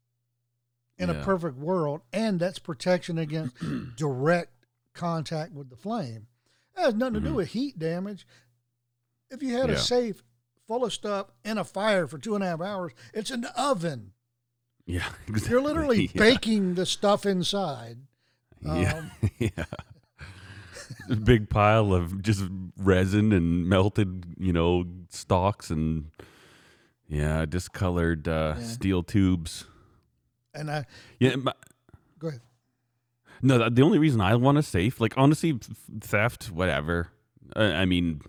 in Yeah. a perfect world, and that's protection against direct contact with the flame. That has nothing to do Mhm. with heat damage. If you had a safe full of stuff in a fire for two and a half hours, it's an oven. Yeah, exactly. You're literally yeah. baking the stuff inside. Yeah, Um, yeah. Big pile of just resin and melted, you know, stalks and yeah, discolored uh, Yeah. steel tubes. And I Yeah, my, go ahead. No, th- the only reason I want a safe, like honestly, theft, whatever. I, I mean,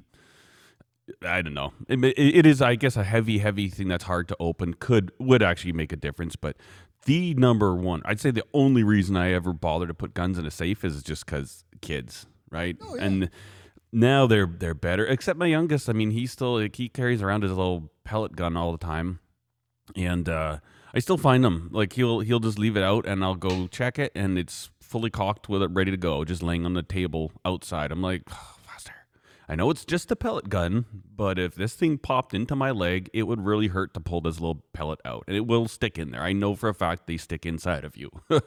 I don't know. It, it is, I guess, a heavy, heavy thing that's hard to open. Could would actually make a difference, but the number one, I'd say, the only reason I ever bother to put guns in a safe is just because kids, right? Oh, yeah. And now they're they're better. Except my youngest. I mean, he still like, he carries around his little pellet gun all the time, and uh, I still find him like he'll he'll just leave it out, and I'll go check it, and it's fully cocked with it, ready to go, just laying on the table outside. I'm like, oh. I know it's just a pellet gun, but if this thing popped into my leg, it would really hurt to pull this little pellet out, and it will stick in there. I know for a fact they stick inside of you.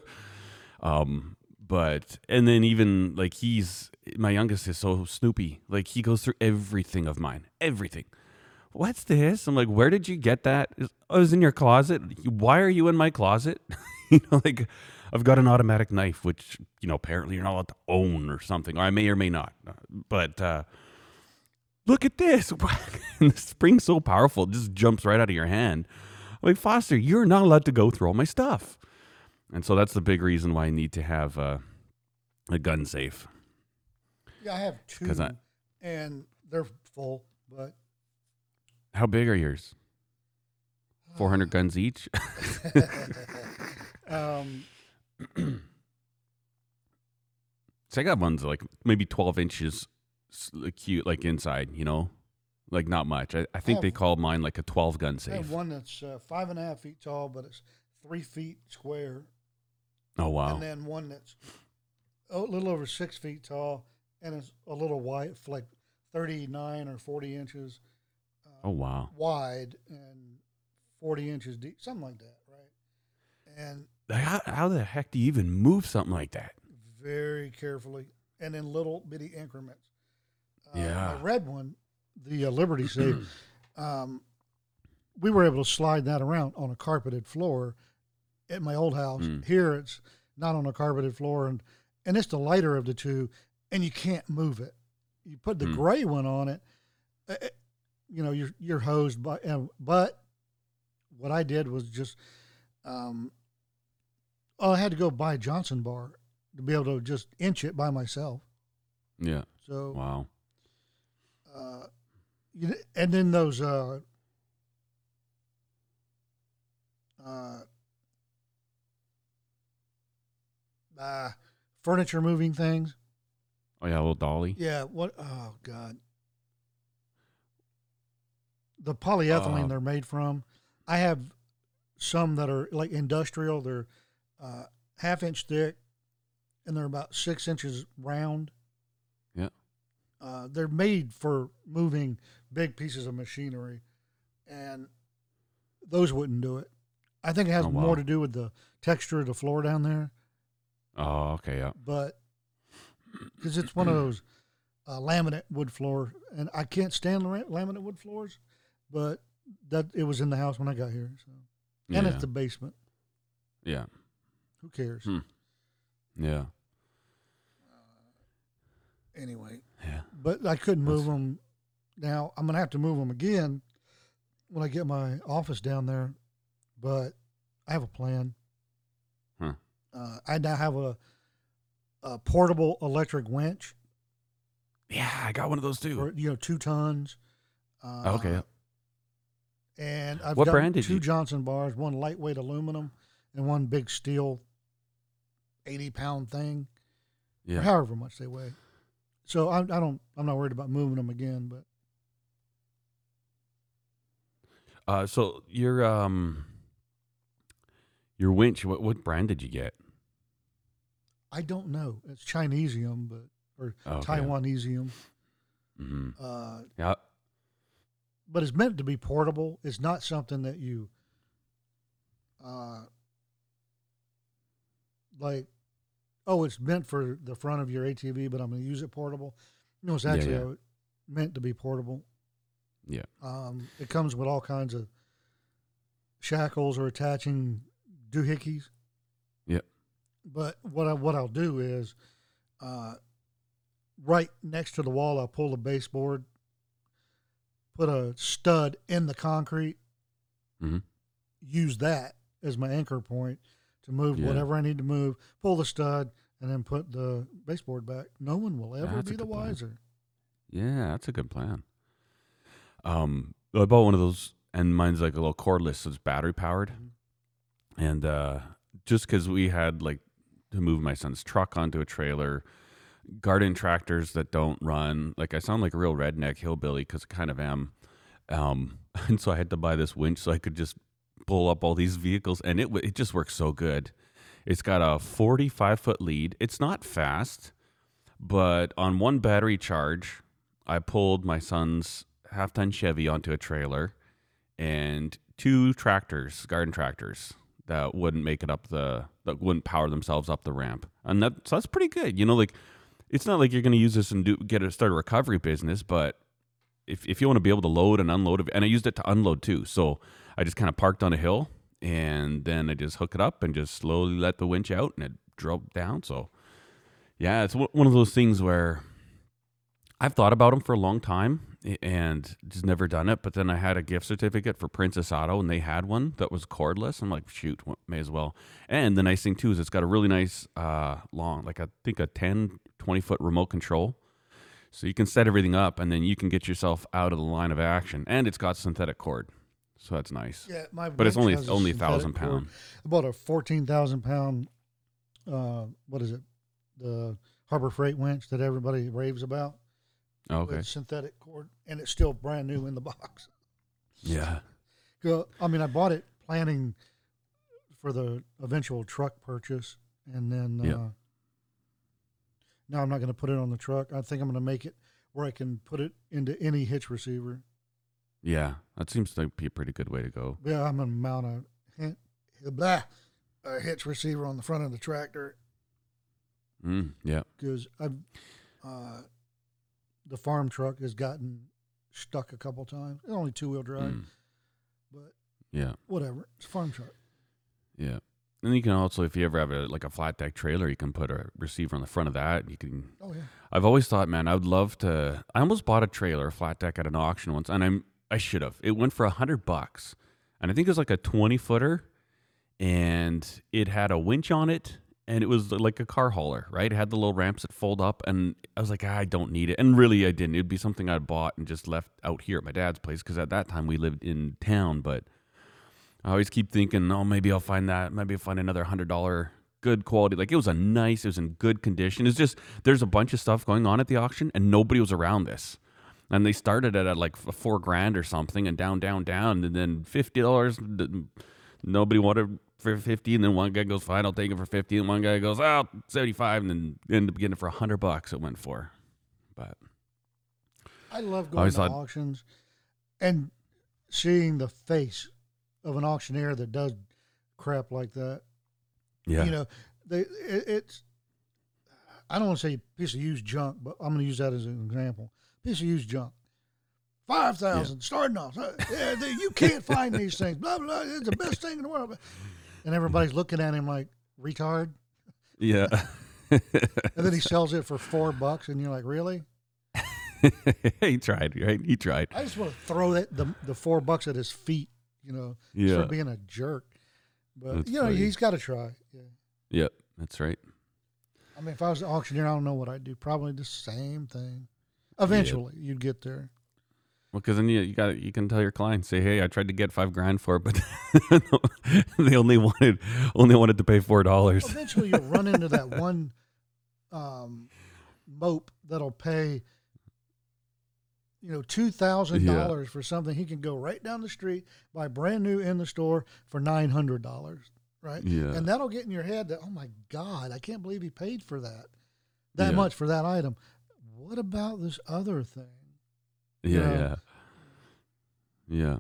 um, but and then even like he's my youngest is so snoopy. Like he goes through everything of mine, everything. What's this? I'm like, where did you get that? It's- Oh, it was in your closet. Why are you in my closet? you know, like I've got an automatic knife, which you know apparently you're not allowed to own or something. Or I may or may not. But uh, look at this. the spring's so powerful, it just jumps right out of your hand. I'm like Foster, you're not allowed to go through all my stuff. And so that's the big reason why I need to have uh, a gun safe. Yeah, I have two, I- and they're full, but How big are yours? 400 guns each? um, So I got ones like maybe 12 inches cute, like inside, you know? Like not much. I, I think they have- call mine like a 12 gun I have safe. one that's uh, five and a half feet tall, but it's three feet square, Oh, wow. and then one that's a little over six feet tall, and it's a little wide, like thirty nine or forty inches uh, Oh, wow. wide and forty inches deep, something like that, right? And How, how the heck do you even move something like that? very carefully, and in little bitty increments. Uh, Yeah. the red one, the uh, Liberty Safe, um, we were able to slide that around on a carpeted floor at my old house. Mm. Here, it's not on a carpeted floor, and and it's the lighter of the two, and you can't move it. You put the Mm. gray one on it, uh, uh, you know, you're you're hosed by. Uh, but what I did was just, um, oh, I had to go buy a Johnson bar to be able to just inch it by myself. Yeah. So, Wow. Uh, and then those, uh, uh, uh, furniture moving things. Oh, yeah, a little dolly. Yeah. What? Oh God. The polyethylene Uh, they're made from. I have some that are like industrial. They're uh, half inch thick, and they're about six inches round. Uh, they're made for moving big pieces of machinery, and those wouldn't do it. I think it has Oh, wow. more to do with the texture of the floor down there, Oh, okay. Yeah. but because it's one of those uh, laminate wood floor, and I can't stand laminate wood floors, but that it was in the house when I got here, so and yeah. it's the basement. yeah. Who cares? Hmm. Yeah. Anyway, Yeah. but I couldn't move That's- them. Now I'm gonna have to move them again when I get my office down there, but I have a plan. Huh. Uh, I now have a, a portable electric winch Yeah, I got one of those too. for you know two tons. Uh, okay. And I've What got two you- Johnson bars, one lightweight aluminum and one big steel, eighty pound thing, Yeah. however much they weigh. So I, I don't, I'm not worried about moving them again, but Uh, so your um, your winch. What what brand did you get? I don't know. It's Chinesium, but or Oh. Taiwanesium. hmm Uh, Yeah. but it's meant to be portable. It's not something that you, uh, like, oh, it's meant for the front of your ATV, but I'm going to use it portable. No, it's actually yeah. uh, meant to be portable. Yeah. Um, it comes with all kinds of shackles or attaching doohickeys. Yep. But what I what I'll do is, uh, right next to the wall, I'll pull the baseboard, put a stud in the concrete, hmm use that as my anchor point to move Yeah. whatever I need to move, pull the stud, and then put the baseboard back. No one will ever That's be the good plan. wiser. Yeah, that's a good plan. Um, I bought one of those, and mine's like a little cordless, so it's battery powered. And uh, just because we had like to move my son's truck onto a trailer, garden tractors that don't run, like I sound like a real redneck hillbilly because I kind of am. Um, and so I had to buy this winch so I could just pull up all these vehicles, and it it just works so good. It's got a 45 foot lead. It's not fast, but on one battery charge, I pulled my son's half ton Chevy onto a trailer and two tractors, garden tractors that wouldn't make it up the that wouldn't power themselves up the ramp. And that so that's pretty good. You know, like it's not like you're going to use this and do get a start a recovery business, but if if you want to be able to load and unload, and I used it to unload too. So I just kind of parked on a hill and then I just hook it up and just slowly let the winch out and it drove down. So yeah, it's one of those things where I've thought about them for a long time and just never done it. But then I had a gift certificate for Princess Auto and they had one that was cordless. I'm like, shoot, may as well. And the nice thing too is it's got a really nice uh, long, like I think a 10, 20 foot remote control. So you can set everything up and then you can get yourself out of the line of action. And it's got synthetic cord. So that's nice. Yeah, my But it's only only a thousand pound. About a fourteen thousand pound. Uh, what is it? The Harbor Freight winch that everybody raves about. Oh, Okay. Synthetic cord, and it's still brand new in the box. Yeah. Go- I mean, I bought it planning for the eventual truck purchase, and then uh, Yep. now I'm not going to put it on the truck. I think I'm going to make it where I can put it into any hitch receiver. Yeah. That seems to be a pretty good way to go. Yeah, I'm going to mount a, blah, a hitch receiver on the front of the tractor Mm, yeah. because I've uh, the farm truck has gotten stuck a couple times. It's only two wheel drive, Mm, but yeah. whatever. It's a farm truck. Yeah. And you can also, if you ever have a like a flat deck trailer, you can put a receiver on the front of that. You can. Oh yeah. I've always thought, man, I would love to. I almost bought a trailer, a flat deck, at an auction once, and I'm I should have. It went for a hundred bucks, and I think it was like a twenty footer, and it had a winch on it, and it was like a car hauler, right? It had the little ramps that fold up, and I was like, ah, I don't need it, and really, I didn't. It'd be something I'd bought and just left out here at my dad's place because at that time we lived in town, but. I always keep thinking, oh, maybe I'll find that. Maybe I'll find another hundred dollar good quality. Like it was a nice, it was in good condition. It's just there's a bunch of stuff going on at the auction, and nobody was around this. And they started it at like four grand or something, and down, down, down, and then fifty dollars. Nobody wanted for fifty, and then one guy goes, "Fine, I'll take it for 50 and one guy goes, "Oh, 75 and then ended up getting it for hundred bucks. It went for, but I love going always to thought- auctions and seeing the face of an auctioneer that does crap like that. yeah, You know, they it, it's. I don't want to say piece of used junk, but I'm going to use that as an example. Piece of used junk, five thousand starting off. Uh, yeah, you can't find these things. Blah blah. It's the best thing in the world. And everybody's looking at him like retard. yeah. And then he sells it for four bucks, and you're like, really? he tried, right? He tried. I just want to throw that the the four bucks at his feet, you know, Yeah. for being a jerk. But That's you know, funny. he's got to try. Yeah. Yep, that's right. I mean, if I was an auctioneer, I don't know what I'd do. Probably the same thing. Eventually, you'd get there. Well, because then you you got you can tell your clients, say, "Hey, I tried to get five grand for it, but they only wanted only wanted to pay four dollars." Eventually, you'll run into that one um, mope that'll pay, you know, two thousand dollars for something he can go right down the street buy brand new in the store for nine hundred dollars, right? Yeah, And that'll get in your head that, oh my God, I can't believe he paid for that. That Yeah. much for that item. What about this other thing? yeah, yeah. yeah, yeah.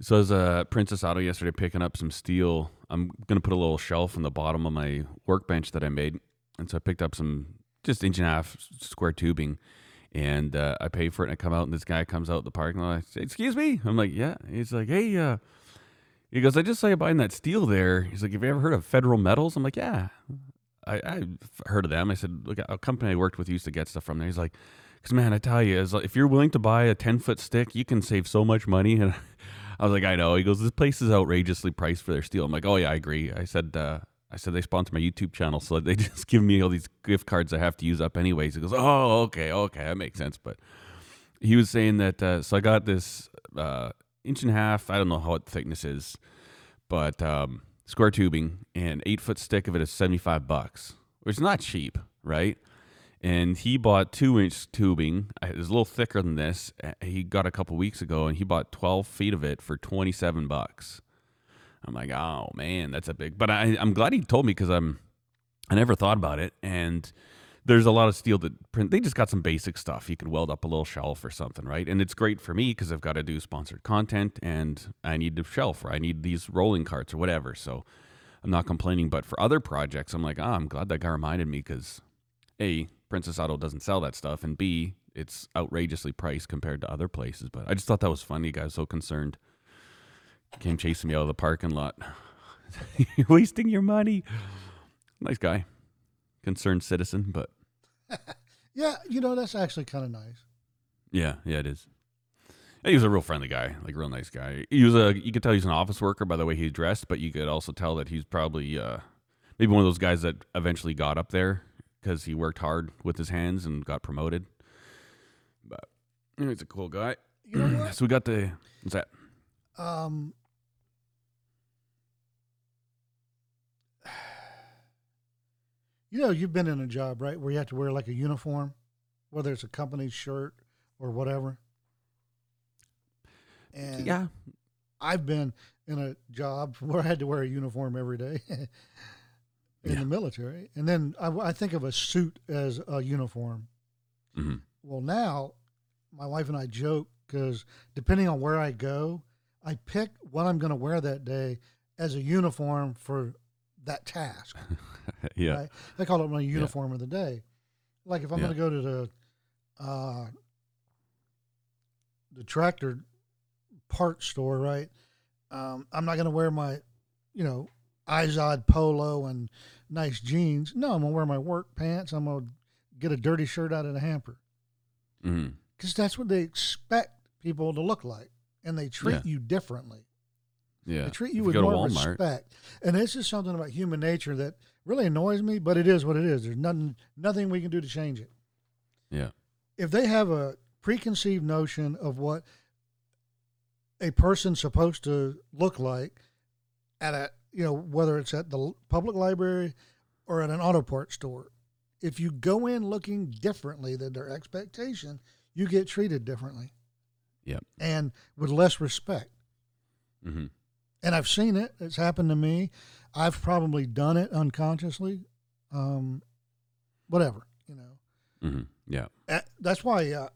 So as a Princess Auto yesterday picking up some steel, I'm gonna put a little shelf in the bottom of my workbench that I made, and so I picked up some just inch and a half square tubing, and uh, I pay for it. And I come out, and this guy comes out the parking lot. I say, "Excuse me." I'm like, "Yeah." He's like, "Hey, uh," he goes, "I just saw you buying that steel there." He's like, "Have you ever heard of Federal Metals?" I'm like, "Yeah." I, I've heard of them. I said, "Look, a company I worked with used to get stuff from there." He's like, "Cause man, I tell you, if you're willing to buy a ten foot stick, you can save so much money." And I was like, "I know." He goes, "This place is outrageously priced for their steel." I'm like, "Oh yeah, I agree." I said, uh, "I said they sponsor my YouTube channel, so they just give me all these gift cards I have to use up anyways." He goes, "Oh, okay, okay, that makes sense." But he was saying that. Uh, so I got this uh, inch and a half. I don't know how what thickness is, but um, square tubing and eight foot stick of it is seventy five bucks, which is not cheap, right? And he bought two inch tubing. Uh, It was a little thicker than this. Uh, He got a couple weeks ago, and he bought twelve feet of it for twenty seven bucks. I'm like, oh man, that's a big. But I, I'm glad he told me because I'm, I never thought about it, and there's a lot of steel that print. They just got some basic stuff. You can weld up a little shelf or something, right? And it's great for me because I've got to do sponsored content, and I need the shelf or I need these rolling carts or whatever. So I'm not complaining. But for other projects, I'm like, ah, I'm glad that guy reminded me because a Princess Auto doesn't sell that stuff, and b it's outrageously priced compared to other places. But I just thought that was funny. You guys so concerned. Came chasing me out of the parking lot. You're wasting your money. Nice guy. Concerned citizen, but Yeah, you know that's actually kind of nice. yeah, yeah, it is. And He was a real friendly guy, like real nice guy. He was a you could tell he's an office worker by the way he dressed, but you could also tell that he's probably uh, maybe one of those guys that eventually got up there because he worked hard with his hands and got promoted. But you know, he's a cool guy. You know so we got the what's that? Um, you know, you've been in a job, right, where you have to wear like a uniform, whether it's a company shirt or whatever. And Yeah, I've been in a job where I had to wear a uniform every day in Yeah. the military, and then I, I think of a suit as a uniform. hmm Well, now my wife and I joke because depending on where I go, I pick what I'm going to wear that day as a uniform for that task. yeah, Right? I call it my uniform of the day. Like if I'm Yeah. going to go to the uh, the tractor parts store, right? Um, I'm not going to wear my, you know, Izod polo and nice jeans. No, I'm going to wear my work pants. I'm going to get a dirty shirt out of the hamper because that's what they expect people to look like, and they treat Yeah. you differently. Yeah. They treat you If with more Walmart, respect, and this is something about human nature that really annoys me. But it is what it is. There's nothing, nothing we can do to change it. Yeah, If they have a preconceived notion of what a person's supposed to look like at a, you know, whether it's at the public library or at an auto parts store, if you go in looking differently than their expectation, you get treated differently. Yep. And with less respect. hmm and I've seen it. It's happened to me. I've probably done it unconsciously. Um, whatever, you know. hmm yeah, Uh, That's why uh,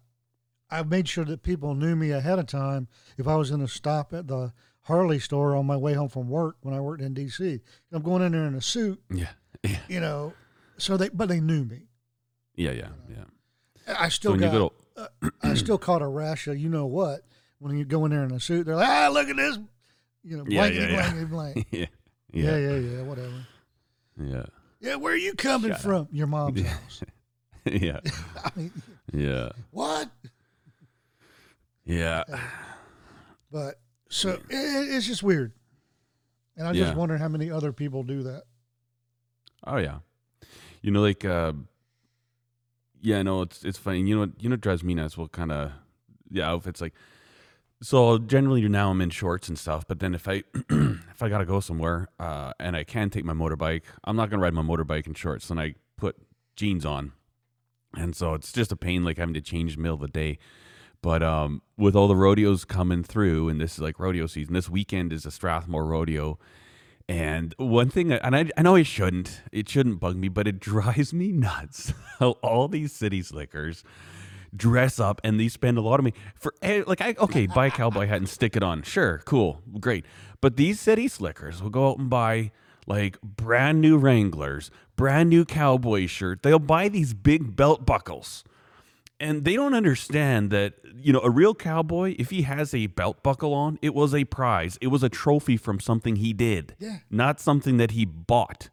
I made sure that people knew me ahead of time. If I was going to stop at the Harley store on my way home from work when I worked in D.C., I'm going in there in a suit, yeah, yeah, you know. So they, but they knew me. yeah, yeah, yeah. I still you got, go to I still caught a rash of you know what when you go in there in a suit. They're like, ah, look at this, you know, Yeah, blankety yeah, yeah. blankety blank. yeah, yeah, yeah, yeah, yeah, whatever. yeah, Yeah, where are you coming Shut up. from? Your mom's Yeah. house. yeah, I mean, yeah, what? yeah. But so it, it's just weird, and I'm just Yeah. wondering how many other people do that. Oh yeah, you know, like, uh, yeah, no, it's it's funny. You know, what you know, what drives me nuts. What kind of the outfits like? So generally, now I'm in shorts and stuff. But then if I if I gotta go somewhere uh, and I can take my motorbike, I'm not gonna ride my motorbike in shorts. Then I put jeans on, and so it's just a pain, like having to change the middle of the day. But um, with all the rodeos coming through, and this is like rodeo season. This weekend is a Strathmore rodeo, and one thing, and I, I know it shouldn't, it shouldn't bug me, but it drives me nuts how all these city slickers dress up and they spend a lot of money for eh, like I okay buy a cowboy hat and stick it on. Sure cool great. But these city slickers will go out and buy like brand new Wranglers brand new cowboy shirt. They'll buy these big belt buckles. And they don't understand that you know a real cowboy if he has a belt buckle on it was a prize. It was a trophy from something he did Yeah. not something that he bought.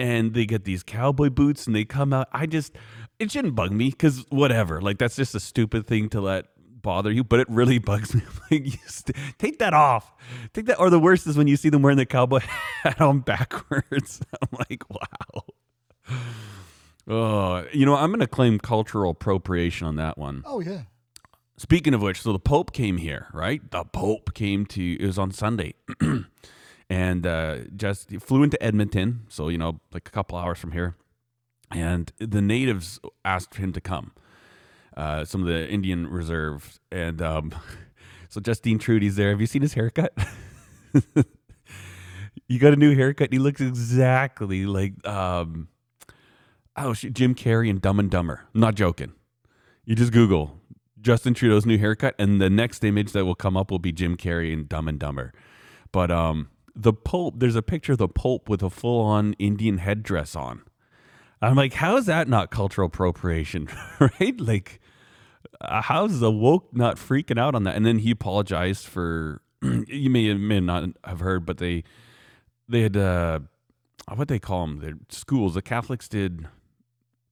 And they get these cowboy boots and they come out. I just it shouldn't bug me because whatever like that's just a stupid thing to let bother you but it really bugs me like you st- take that off take that or the worst is when you see them wearing the cowboy hat on backwards i'm like wow Oh, you know, I'm going to claim cultural appropriation on that one. Oh yeah, speaking of which, so the Pope came here, right? The Pope came to. It was on Sunday, and uh, just flew into Edmonton. So you know, like a couple hours from here, and the natives asked him to come. Uh, some of the Indian reserve, and um, so Justin Trudeau's there. Have you seen his haircut? you got a new haircut. He looks exactly like um, oh Jim Carrey and Dumb and Dumber. I'm not joking. You just Google Justin Trudeau's new haircut, and the next image that will come up will be Jim Carrey and Dumb and Dumber. But um, the Pope, there's a picture of the Pope with a full-on Indian headdress on. I'm like, how is that not cultural appropriation, right? Like, uh, how's the woke not freaking out on that? And then he apologized for you may may not have heard, but they they had uh, what they call them, the schools. The Catholics did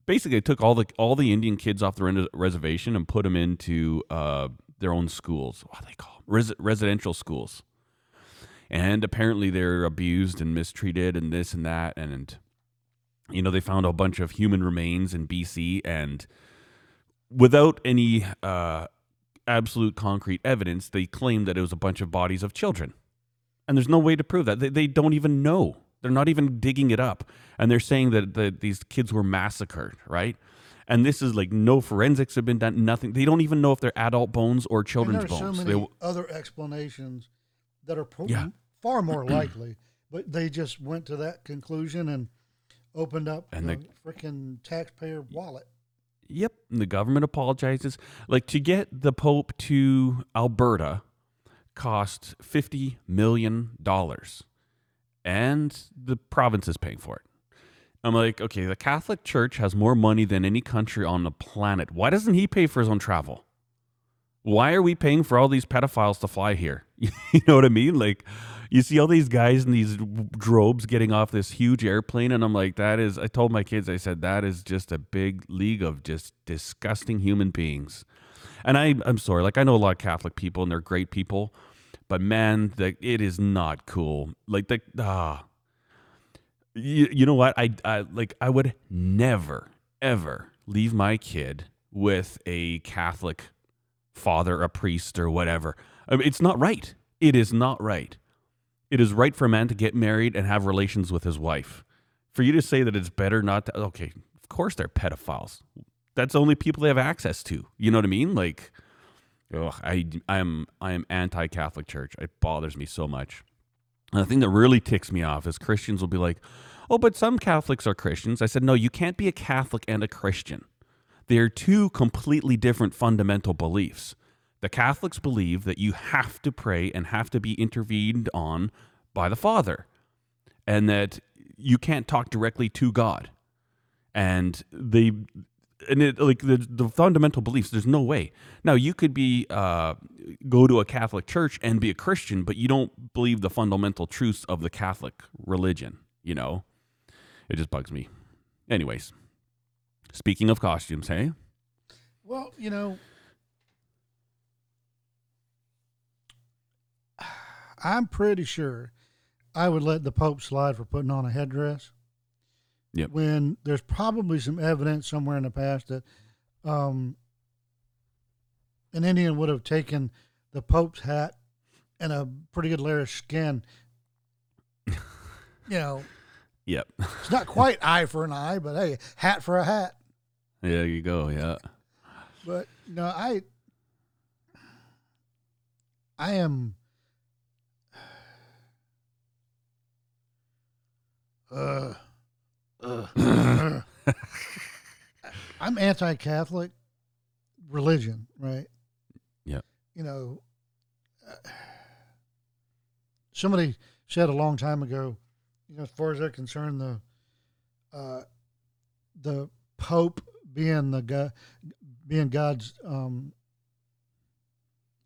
basically took all the all the Indian kids off the res- reservation and put them into uh, their own schools. What do they call them? Res- residential schools. And apparently they're abused and mistreated and this and that and you know they found a bunch of human remains in BC and without any uh, absolute concrete evidence, they claimed that it was a bunch of bodies of children. And there's no way to prove that. They, they don't even know. They're not even digging it up. And they're saying that, that these kids were massacred, right? And this is like no forensics have been done, nothing. They don't even know if they're adult bones or children's And there's so bones. many They- other explanations that are pro- Yeah. far more likely, but they just went to that conclusion and opened up And the freaking taxpayer wallet. Yep. And the government apologizes. Like to get the Pope to Alberta cost $50 million. And the province is paying for it. I'm like, okay, the Catholic Church has more money than any country on the planet. Why doesn't he pay for his own travel? Why are we paying for all these pedophiles to fly here? you know what I mean? Like, you see all these guys in these robes getting off this huge airplane, and I'm like, that is. I told my kids, I said that is just a big league of just disgusting human beings. And I, I'm sorry, like I know a lot of Catholic people, and they're great people, but man, that it is not cool. Like the ah, you, you know what? I, I like I would never ever leave my kid with a Catholic father, a priest, or whatever. I mean, it's not right. It is not right. It is right for a man to get married and have relations with his wife. For you to say that it's better not to, okay, of course they're pedophiles. That's the only people they have access to. You know what I mean? Like, I, I'm, I am anti-Catholic Church. It bothers me so much. And the thing that really ticks me off is Christians will be like, "Oh, but some Catholics are Christians." I said, "No, you can't be a Catholic and a Christian. They're two completely different fundamental beliefs." The Catholics believe that you have to pray and have to be intervened on by the Father, and that you can't talk directly to God. And they, and it, like the, the fundamental beliefs, there's no way. Now you could be uh, go to a Catholic church and be a Christian, but you don't believe the fundamental truths of the Catholic religion. You know, it just bugs me. Anyways, speaking of costumes, hey, Well, you know, I'm pretty sure I would let the Pope slide for putting on a headdress. Yep. When there's probably some evidence somewhere in the past that um, an Indian would have taken the Pope's hat and a pretty good layer of skin. you know, yep, it's not quite eye for an eye, but hey, hat for a hat. there you go, yeah, But no, I I am uh, uh, I'm anti-Catholic religion, right? Yep. You know, uh, somebody said a long time ago, you know, as far as they're concerned, the uh, the Pope being the guy, being God's um,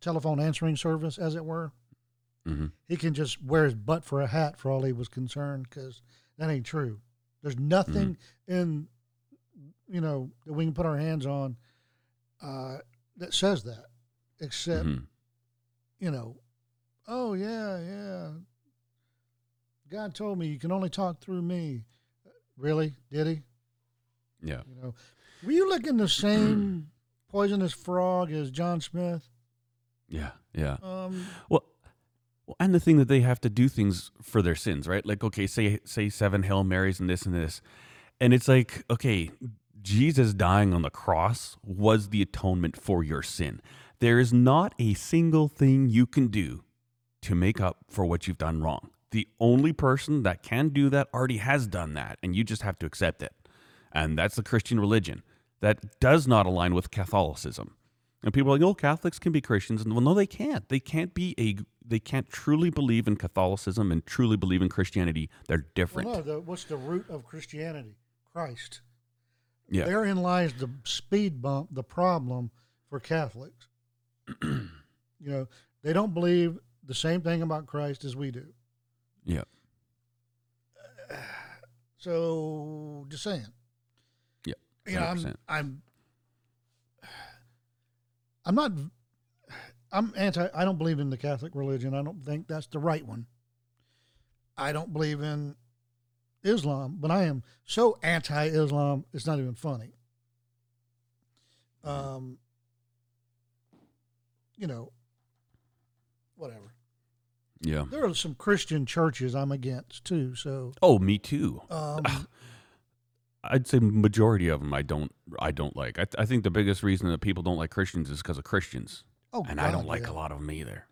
telephone answering service, as it were, hmm he can just wear his butt for a hat for all he was concerned because that ain't true. There's nothing in, you know, that we can put our hands on uh, that says that, except, hmm you know, oh, yeah, yeah. God told me you can only talk through me. Really? Did he? yeah, You know, were you looking the same poisonous frog as John Smith. Yeah, yeah. Um, Well, and the thing that they have to do things for their sins, right? Like, okay, say say seven Hail Marys and this and this, and it's like, okay, Jesus dying on the cross was the atonement for your sin. There is not a single thing you can do to make up for what you've done wrong. The only person that can do that already has done that, and you just have to accept it. And that's the Christian religion. That does not align with Catholicism. And people are like, oh, Catholics can be Christians. And well, no, they can't. They can't be a. They can't truly believe in Catholicism and truly believe in Christianity. They're different. well, no, the, what's the root of Christianity? Christ. yeah, Therein lies the speed bump, the problem for Catholics. you know, they don't believe the same thing about Christ as we do. yeah, So, just saying. Yeah, You know, I'm, 100%. I'm, I'm not, I'm anti, I don't believe in the Catholic religion. I don't think that's the right one. I don't believe in Islam, but I am so anti Islam, it's not even funny. Um, you know, whatever. yeah. There are some Christian churches I'm against too. So, Oh, me too. um, I'd say majority of them I don't. I don't like. I, I think the biggest reason that people don't like Christians is because of Christians, oh, and I don't like yeah. a lot of them either.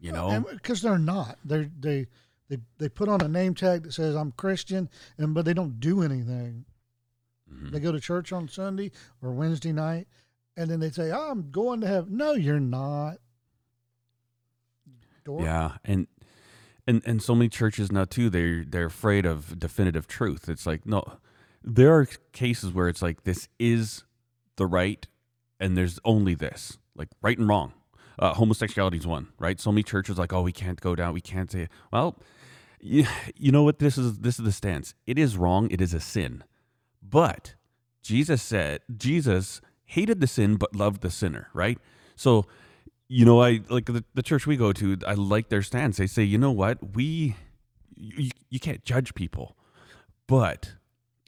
You know. because they're not. They they they they put on a name tag that says I'm Christian, and but they don't do anything. Mhm. They go to church on Sunday or Wednesday night, and then they say, oh, "I'm going to heaven." No, you're not. Dork. Yeah, and and and so many churches now too. They they're afraid of definitive truth. It's like no, there are cases where it's like this is the right, and there's only this, like right and wrong. Uh, homosexuality is one, right? So many churches like, oh, we can't go down, we can't say. Well, you, you know what? This is this is the stance. It is wrong. It is a sin, but Jesus said Jesus hated the sin but loved the sinner, right? So you know, I like the, the church we go to. I like their stance. They say, you know what, we you, you can't judge people, but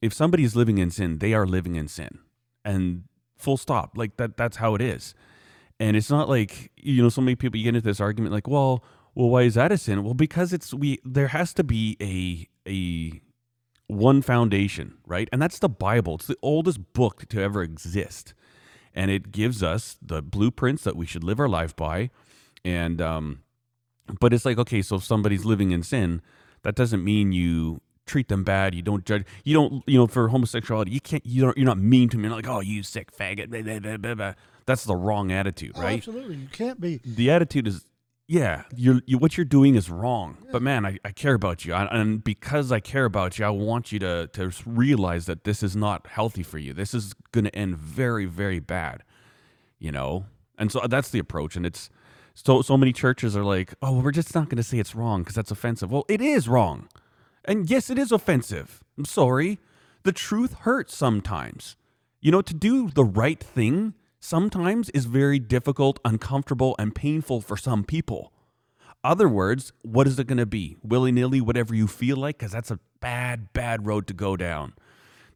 if somebody is living in sin, they are living in sin, and full stop. Like that. That's how it is. And it's not like you know, so many people get into this argument like, well, well, why is that a sin? Well, because it's we. There has to be a a one foundation, right? And that's the Bible. It's the oldest book to ever exist and it gives us the blueprints that we should live our life by and um but it's like okay so if somebody's living in sin that doesn't mean you treat them bad. You don't judge you don't you know for homosexuality you can't you don't you're not mean to me. you're not like oh you sick faggot. Blah, blah, blah, blah, that's the wrong attitude Oh, right? absolutely. You can't be. the attitude is yeah you're you, what you're doing is wrong. But man I, I care about you. I, and because i care about you i want you to to realize that this is not healthy for you. This is going to end very very bad you know? And so uh, that's the approach. And it's so so many churches are like oh we're just not going to say it's wrong because that's offensive. Well it is wrong and yes it is offensive i'm sorry the truth hurts sometimes you know to do the right thing sometimes is very difficult uncomfortable and painful for some people other words what is it going to be willy-nilly whatever you feel like because that's a bad bad road to go down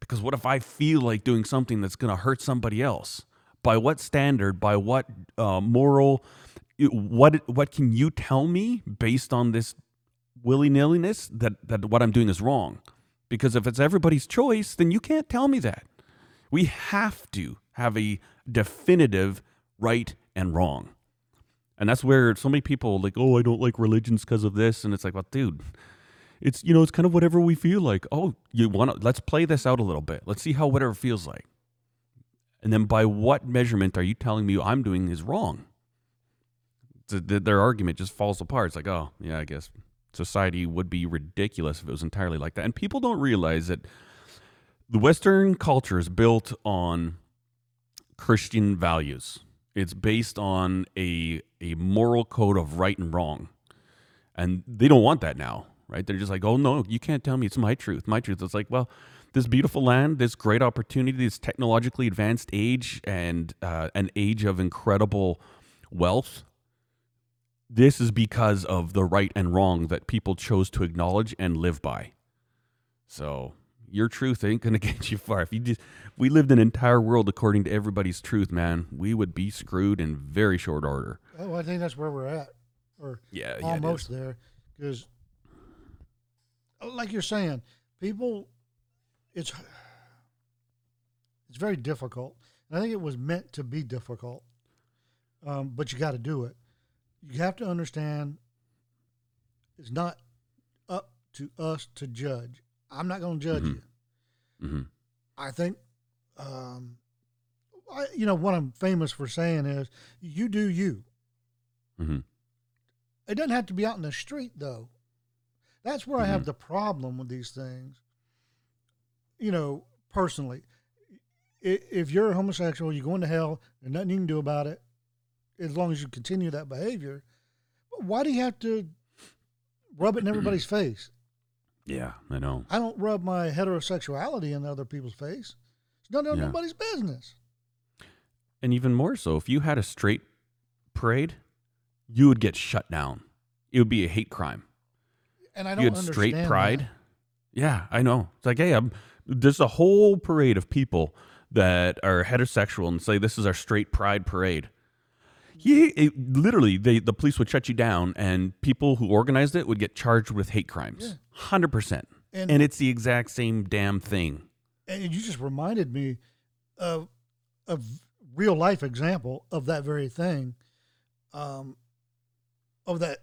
because what if I feel like doing something that's going to hurt somebody else? By what standard? By what uh, moral? What what can you tell me based on this willy nilliness that that what I'm doing is wrong? Because if it's everybody's choice, then you can't tell me that. We have to have a definitive right and wrong. And that's where so many people like, oh, I don't like religions because of this, and it's like, well, dude, it's you know it's kind of whatever we feel like oh you want to let's play this out a little bit let's see how whatever feels like and then by what measurement are you telling me i'm doing is wrong Th- th- their argument just falls apart it's like oh yeah i guess society would be ridiculous if it was entirely like that. And people don't realize that the western culture is built on christian values. It's based on a a moral code of right and wrong. And they don't want that now right? They're just like oh no you can't tell me. It's my truth my truth. It's like well this beautiful land this great opportunity this technologically advanced age and uh, an age of incredible wealth this is because of the right and wrong that people chose to acknowledge and live by so Your truth ain't gonna get you far. If you just, if we lived an entire world according to everybody's truth, man, we would be screwed in very short order. Oh, I think that's where we're at, or Yeah, yeah, almost is. there, because, like you're saying, people, it's it's very difficult, and I think it was meant to be difficult, um, but you got to do it. You have to understand. It's not up to us to judge. I'm not going to judge Mhm. you. hmm I think, um, I, you know, what I'm famous for saying is, you do you. hmm It doesn't have to be out in the street, though. That's where I have Mhm. the problem with these things. You know, personally, if you're homosexual, you're going to hell. There's nothing you can do about it, as long as you continue that behavior. But why do you have to rub it in everybody's face? Yeah, I know. I don't rub my heterosexuality in other people's face. It's none of Yeah. nobody's business. And even more so, if you had a straight parade, you would get shut down. It would be a hate crime. And I don't You had straight that. pride. Yeah, I know. It's like, hey, I'm, there's a whole parade of people that are heterosexual and say this is our straight pride parade. Yeah, it, literally, they, the police would shut you down, and people who organized it would get charged with hate crimes. Hundred percent. And- And it's the exact same damn thing. and you just reminded me of a real life example of that very thing, um, of that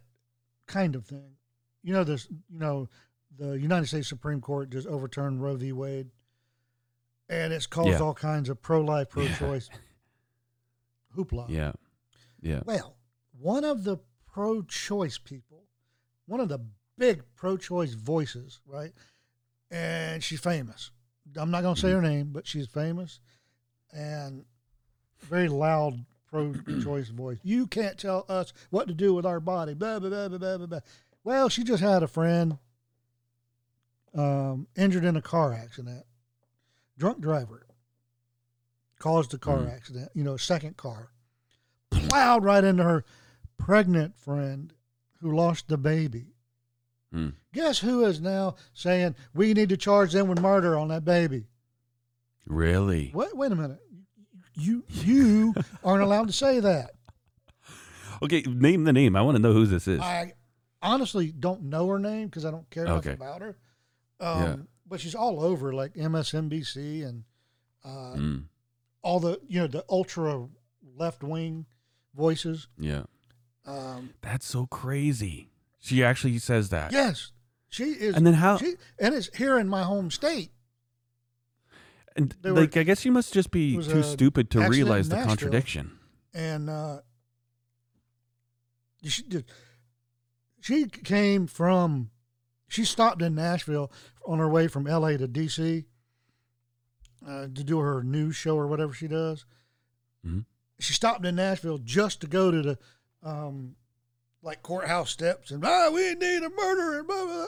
kind of thing. You know this. You know, the United States Supreme Court just overturned Roe v. Wade, and it's caused Yeah. all kinds of pro-life, pro-choice hoopla. Yeah, yeah. Well, one of the pro-choice people, one of the big pro-choice voices, right? And she's famous. I'm not going to say her name, but she's famous and very loud pro-choice voice. You can't tell us what to do with our body. Blah blah blah blah blah blah. Well, she just had a friend um, injured in a car accident. Drunk driver caused a car Mhm. accident. You know, second car plowed right into her pregnant friend who lost the baby. Hmm. Guess who is now saying we need to charge them with murder on that baby? Really? Wait, wait a minute. You you aren't allowed to say that. Okay, name the name. I want to know who this is. I honestly don't know her name because I don't care much about her. Um, Yeah. But she's all over like MSNBC and uh, Mm, all the you know the ultra left wing voices. yeah. Um, That's so crazy. She actually says that. yes, she is. And then how? she, and it's here in my home state. And they were- like, I guess you must just be too stupid to realize the Nashville. contradiction. and uh, she did- she came from she stopped in Nashville on her way from L.A. to D.C. Uh, to do her news show or whatever she does. Mhm. She stopped in Nashville just to go to the um, like courthouse steps and ah, we need a murder and blah blah. blah.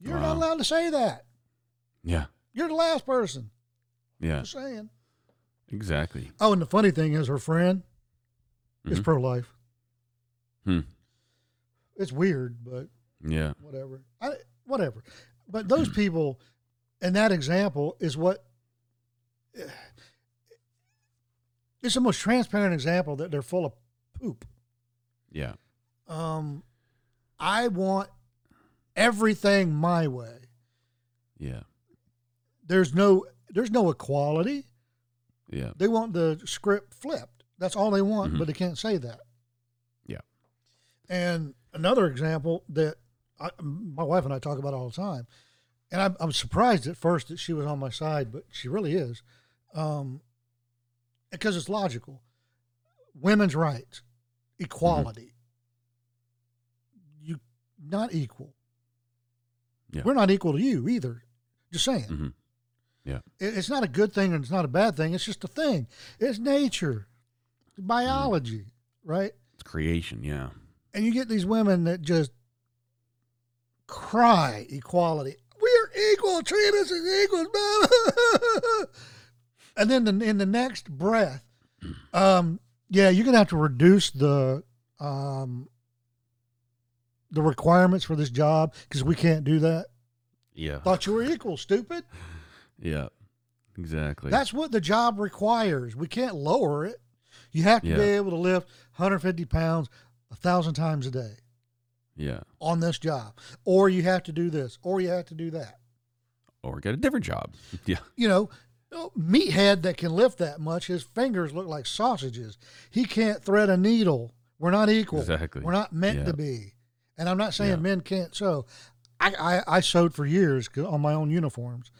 You're not allowed to say that. Yeah, You're the last person. yeah, Just saying. exactly. Oh, and the funny thing is, her friend is Mhm. pro life. Hmm. It's weird, but Yeah, whatever. I, whatever. But Hmm. those people, and that example is what. It's the most transparent example that they're full of poop. yeah, Um, I want everything my way. yeah, There's no there's no equality. yeah. They want the script flipped. That's all they want, Mhm. but they can't say that. Yeah. And another example that I, my wife and I talk about all the time, and I'm, I'm surprised at first that she was on my side, but she really is, um, because it's logical. Women's rights, equality. You not equal. Yeah. We're not equal to you either. Just saying. hmm It- It's not a good thing and it's not a bad thing. It's just a thing. It's nature, biology, right? It's creation. Yeah, And you get these women that just cry equality. We're equal. Treat us as equals. and then the, in the next breath, um, yeah, you're gonna have to reduce the um, the requirements for this job because we can't do that. Yeah. Thought you were equal, stupid. Yeah. Exactly. That's what the job requires. We can't lower it. You have to Yeah. be able to lift 150 pounds a thousand times a day yeah. on this job, or you have to do this, or you have to do that. Or get a different job. Yeah. You know, meathead that can lift that much, his fingers look like sausages. He can't thread a needle. We're not equal. Exactly. We're not meant Yeah. to be. And I'm not saying Yeah. men can't sew. I, I, I sewed for years on my own uniforms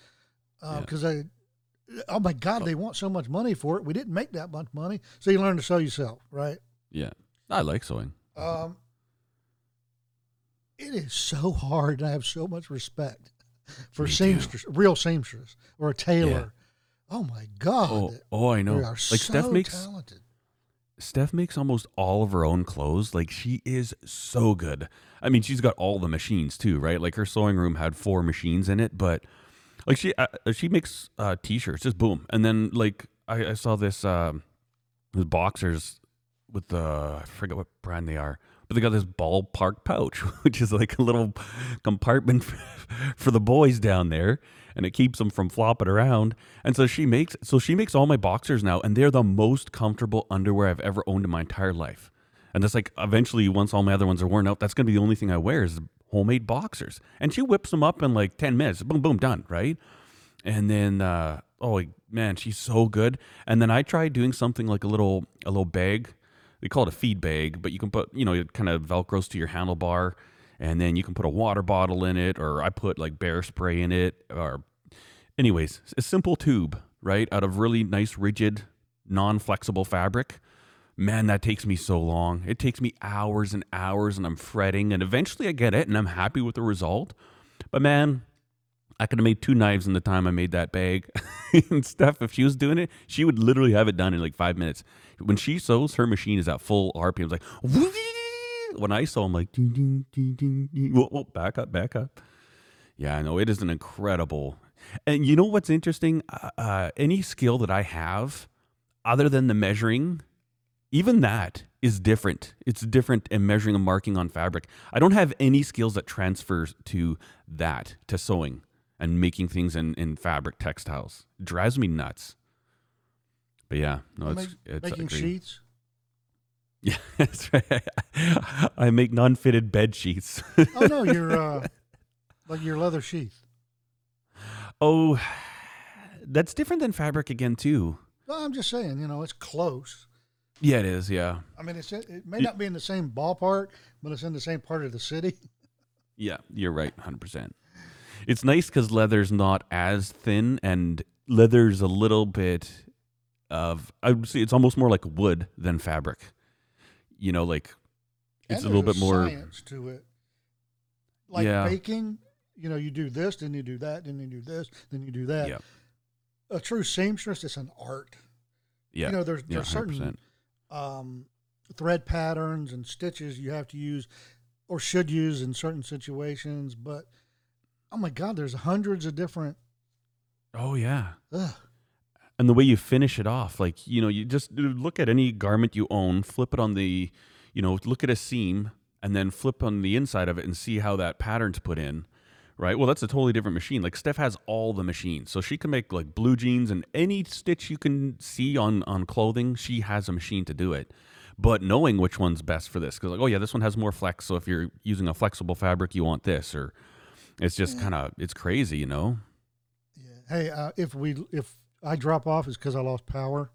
Yeah. because I, oh my God, they want so much money for it. We didn't make that much money, so you learn to sew yourself, right? Yeah. I like sewing. Um, it is so hard, and I have so much respect for seamstress, real seamstress, or a tailor. Oh my God, Oh, oh, I know. Like so Steph makes talented. Steph makes almost all of her own clothes. Like she is so good. I mean, she's got all the machines too, right? Like her sewing room had four machines in it, but like she uh, she makes uh, t-shirts, just boom. And then like I, I saw this um, these boxers with the I forget what brand they are, but they got this ballpark pouch, which is like a little compartment for the boys down there, and it keeps them from flopping around. And so she makes so she makes all my boxers now, and they're the most comfortable underwear I've ever owned in my entire life. And that's like eventually, once all my other ones are worn out, that's gonna be the only thing I wear is homemade boxers. And she whips them up in like ten minutes, boom, boom, done, right? And then, uh, oh man, she's so good. And then I tried doing something like a little a little bag. They call it a feed bag, but you can put, you know, it kind of velcros to your handlebar, and then you can put a water bottle in it, or I put like bear spray in it, or anyways, a simple tube, right, out of really nice, rigid, non-flexible fabric. Man, that takes me so long. It takes me hours and hours, and I'm fretting, and eventually I get it, and I'm happy with the result. But man, I could have made two knives in the time I made that bag. and Steph, if she was doing it, she would literally have it done in like five minutes. When she sews, her machine is at full RPM. It's like, when I sew, I'm like, ding, ding, ding, ding, ding. Whoa, whoa, back up, back up. Yeah, I know. It is an incredible. And you know what's interesting? Uh, uh, any skill that I have, other than the measuring, even that is different. It's different in measuring and marking on fabric. I don't have any skills that transfers to that, to sewing and making things in, in fabric textiles. It drives me nuts. But yeah, no, it's, it's making sheets. Yeah, that's right. I make non-fitted bed sheets. Oh no, your uh, like your leather sheath. oh, that's different than fabric again too. No, I'm just saying, you know, it's close. Yeah, it is. Yeah, I mean, it's it may not be in the same ballpark, but it's in the same part of the city. yeah, you're right, hundred percent. It's nice because leather's not as thin, and leather's a little bit of I would say it's almost more like wood than fabric. You know, like it's And a little bit more. science to it. Like Yeah. baking, you know, you do this, then you do that, then you do this, then you do that. Yeah, A true seamstress is an art. yeah, You know, there's yeah, there's certain um, thread patterns and stitches you have to use or should use in certain situations, but oh my God, there's hundreds of different. Oh yeah. Ugh, and the way you finish it off like you know you just look at any garment you own flip it on the you know look at a seam and then flip on the inside of it and see how that pattern's put in right? Well that's a totally different machine. Like steph has all the machines. So she can make like blue jeans and any stitch you can see on on clothing she has a machine to do it. But knowing which one's best for this because like oh yeah this one has more flex so if you're using a flexible fabric you want this or it's just kind of it's crazy you know? Yeah. Hey, uh, if we if I drop off, is because I lost power.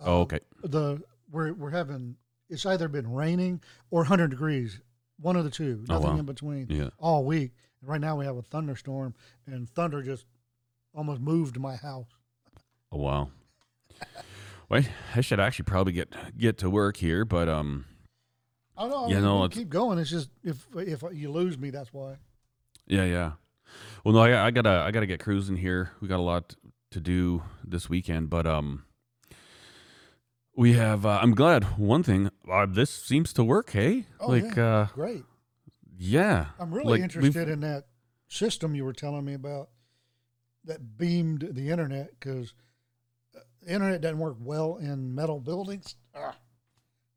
oh Um, okay The we're we're having it's either been raining or 100 degrees, one of the two, nothing wow. in between. yeah all week. Right now we have a thunderstorm, and thunder just almost moved my house. Oh wow. Well, I should actually probably get get to work here, but um, I don't know. Yeah, I no, mean, it's- keep going. It's just if if you lose me, that's why. yeah, yeah. Well, no, I, I gotta I gotta get cruising here. We got a lot to do this weekend, but um, we have. Uh, I'm glad. One thing, uh, this seems to work. Hey, Oh, like yeah. uh, Great. yeah. I'm really like, interested in that system you were telling me about that beamed the internet because the internet doesn't work well in metal buildings. Ah.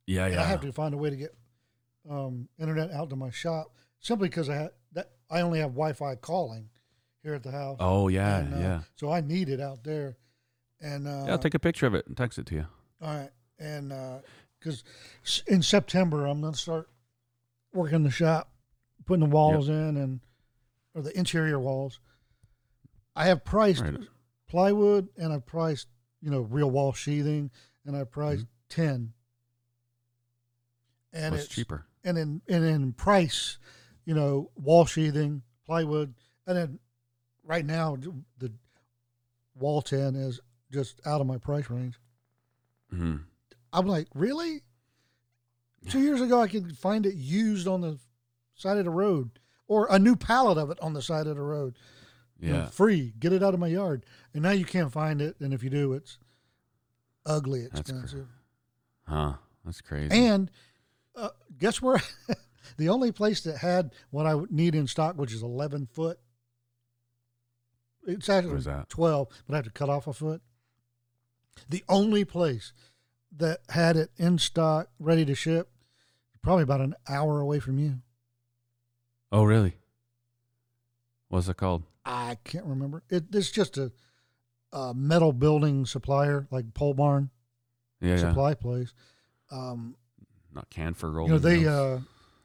Yeah, And yeah. I have to find a way to get um, internet out to my shop simply because I had that I only have Wi-Fi calling here at the house. Oh yeah, and, uh, yeah. So I need it out there, and uh, Yeah, I'll take a picture of it and text it to you. all right, and because in September I'm gonna start working the shop, putting the walls in and or the interior walls. I have priced Right. plywood and I've priced you know real wall sheathing and I priced tin. And What's it's cheaper? and in and in price, you know, wall sheathing, plywood, and then right now the wall tin is just out of my price range. hmm I'm like, really? Two years ago, I could find it used on the side of the road, or a new pallet of it on the side of the road, you know, Yeah. free. Get it out of my yard, and now you can't find it. And if you do, it's ugly That's expensive. Huh. That's crazy. And uh, guess where? the only place that had what I would need in stock, which is 11 foot. It's actually? 12, but I have to cut off a foot. The only place that had it in stock, ready to ship, probably about an hour away from you. oh really? What's it called? I can't remember. It, it's just a, a metal building supplier, like pole barn Yeah, yeah. supply place. Um, Not Canfor you know they uh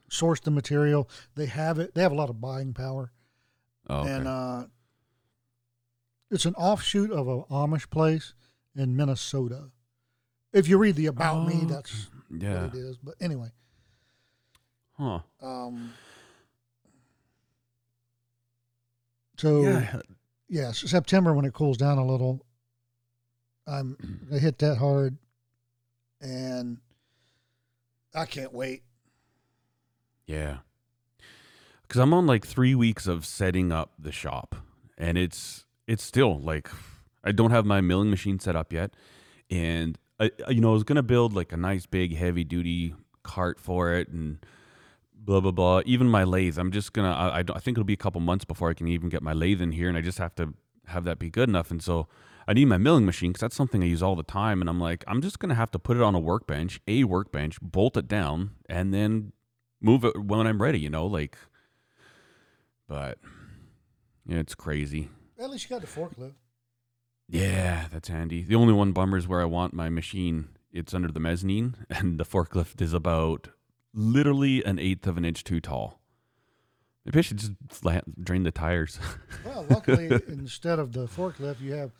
source the material they have it they have a lot of buying power oh, okay. and uh it's an offshoot of a amish place in minnesota if you read the about me Oh, that's yeah. what it is but anyway Huh. um so Yeah. yeah, september when it cools down a little i'm gonna hit that hard and i can't wait Yeah. Cuz I'm on like 3 weeks of setting up the shop and it's it's still like I don't have my milling machine set up yet and I I- you know I was to build like a nice big heavy duty cart for it and blah blah blah even my lathe I'm just to I I think it'll be a couple months before I can even get my lathe in here and I just have to have that be good enough and so I need my milling machine because that's something I use all the time. And I'm like, I'm just gonna have to put it on a workbench, a workbench, bolt it down, and then move it when I'm ready. You know, like. But yeah, it's crazy. At least you got the forklift Yeah, that's handy. The only one bummer is where I want my machine. It's under the mezzanine, and the forklift is about literally an eighth of an inch too tall. Maybe I should just flat, drain the tires. Well, luckily, instead of the forklift, you have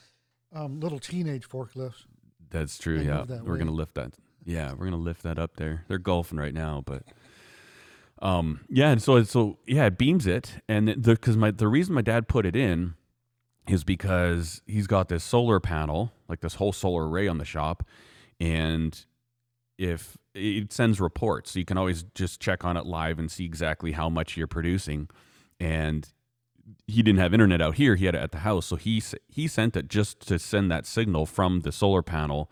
um, little teenage forklifts. That's true. They yeah, that we're gonna lift that. Yeah, we're gonna lift that up there. They're golfing right now, but um, yeah. And so so yeah, it beams it, and because my the reason my dad put it in is because he's got this solar panel, like this whole solar array on the shop, and if it sends reports, so you can always just check on it live and see exactly how much you're producing, and he didn't have internet out here; he had it at the house, so he he sent it just to send that signal from the solar panel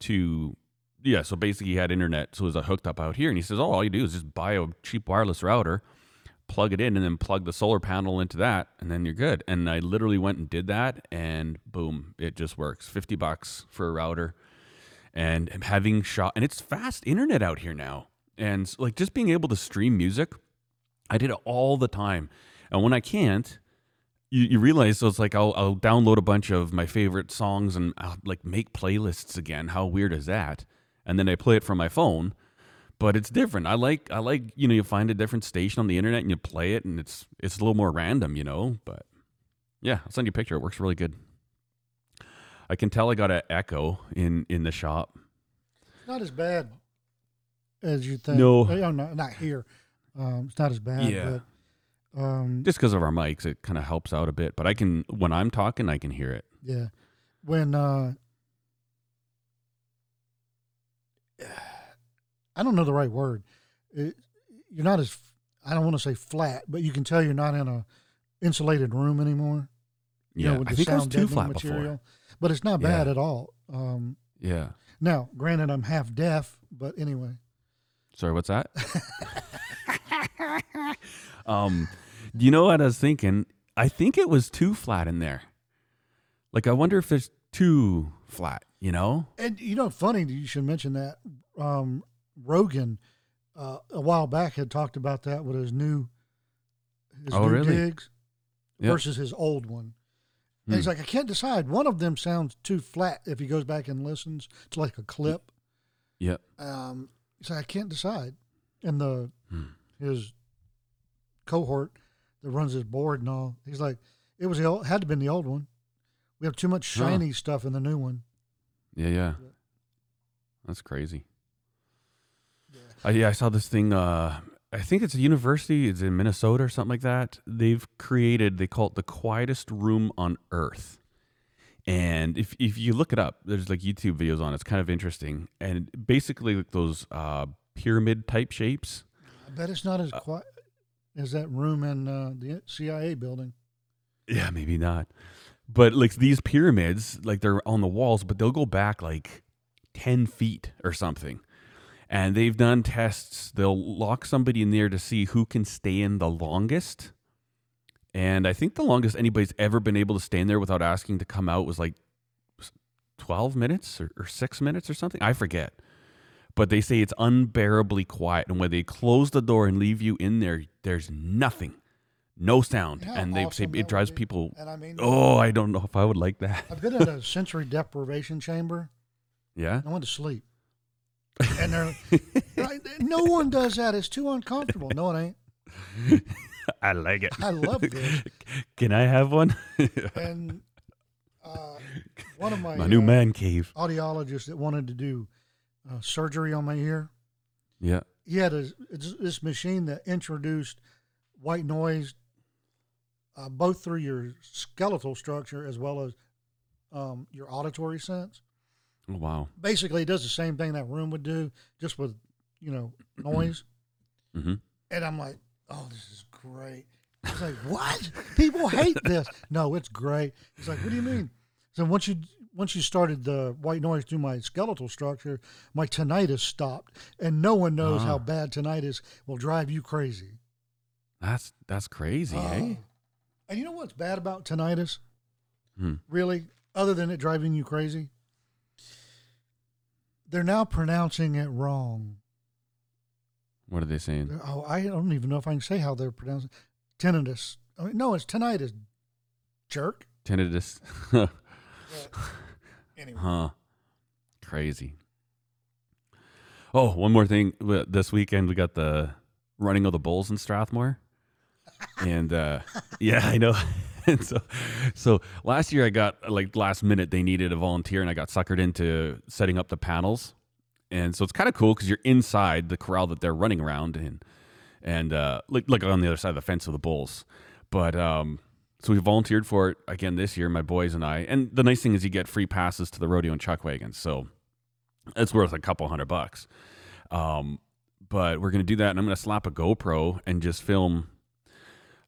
to yeah. So basically, he had internet, so it was hooked up out here, and he says, "Oh, all you do is just buy a cheap wireless router." Plug it in and then plug the solar panel into that and then you're good. And i literally went and did that and boom it just works. 50 bucks for a router. And having shot and it's fast internet out here now. And like just being able to stream music i did it all the time. And when i can't you, you realize so it's like I'll, I'll download a bunch of my favorite songs and I'll like make playlists again. How weird is that? And then i play it from my phone but it's different. I like I like you know you find a different station on the internet and you play it and it's it's a little more random, you know. But yeah, I'll send you a picture. It works really good. I can tell I got an echo in in the shop. Not as bad as you think. No. Oh, no, not here. Um, it's not as bad. Yeah. But, um, Just because of our mics, it kind of helps out a bit. But I can when I'm talking, I can hear it. yeah. When uh, I don't know the right word. It, you're not as I don't want to say flat, but you can tell you're not in a insulated room anymore. you Yeah, know, with I think I was too flat material. before. But it's not bad Yeah. at all. Um, Yeah. now, granted, I'm half deaf, but anyway. Sorry, what's that? um, do you know what I was thinking? I think it was too flat in there. Like, I wonder if it's too flat. You know? And you know, funny you should mention that. Um, Rogan uh, a while back had talked about that with his new his Oh, new really? digs Yep. versus his old one. And he's Hmm. like, I can't decide. One of them sounds too flat if he goes back and listens. It's like a clip. Yeah. Um, he's like, I can't decide. And the Hmm. his cohort that runs his board and all, he's like, it was the old, had to been the old one. We have too much Huh. shiny stuff in the new one. Yeah. Yeah. That's crazy. Yeah. Uh, yeah, I saw this thing. Uh, I think it's a university. It's in Minnesota or something like that. They've created. They call it the quietest room on Earth. And if if you look it up, there's like YouTube videos on it. It's kind of interesting. And basically, like those uh, pyramid type shapes. I bet it's not as quiet as that room in uh, the CIA building. Yeah, maybe not. But like these pyramids, like they're on the walls, but they'll go back like 10 feet or something. And they've done tests. They'll lock somebody in there to see who can stay in the longest. And I think the longest anybody's ever been able to stay in there without asking to come out was like 12 minutes or, or six minutes or something. I forget. But they say it's unbearably quiet. And when they close the door and leave you in there, there's nothing, no sound. How and they awesome say it drives people And I mean, Oh, I don't know if I would like that. I've been in a sensory deprivation chamber. Yeah. I went to sleep. And they're like, no one does that. It's too uncomfortable. No, it ain't. I like it. I love this. Can I have one? And uh, one of my, My new uh, man cave. audiologists that wanted to do uh, surgery on my ear, Yeah. he had a, this machine that introduced white noise uh, both through your skeletal structure as well as um, your auditory sense. Oh, wow. Basically, it does the same thing that room would do, just with you know noise. hmm And I'm like, oh, this is great. He's like, what? People hate this. No, it's great. He's like, what do you mean? So once you once you started the white noise through my skeletal structure, my tinnitus stopped, and no one knows Ah. how bad tinnitus will drive you crazy. That's that's crazy, eh? Oh. And you know what's bad about tinnitus? Hmm. Really, other than it driving you crazy, they're now pronouncing it wrong. What are they saying? Oh, I don't even know if I can say how they're pronouncing tinnitus. I mean, no, it's tinnitus. Jerk. Tinnitus. Anyway, huh. Crazy. Oh, one more thing. This weekend we got the running of the bulls in Strathmore, and uh, yeah, I know. and so, so last year I got like last minute they needed a volunteer, and I got suckered into setting up the panels, and so it's kind of cool because you're inside the corral that they're running around in, and uh, like like on the other side of the fence of the bulls, but um. So we volunteered for it again this year, my boys and I. And the nice thing is you get free passes to the rodeo and chuck wagons. So it's worth a couple hundred bucks. Um, but we're to do that. And I'm to slap a GoPro and just film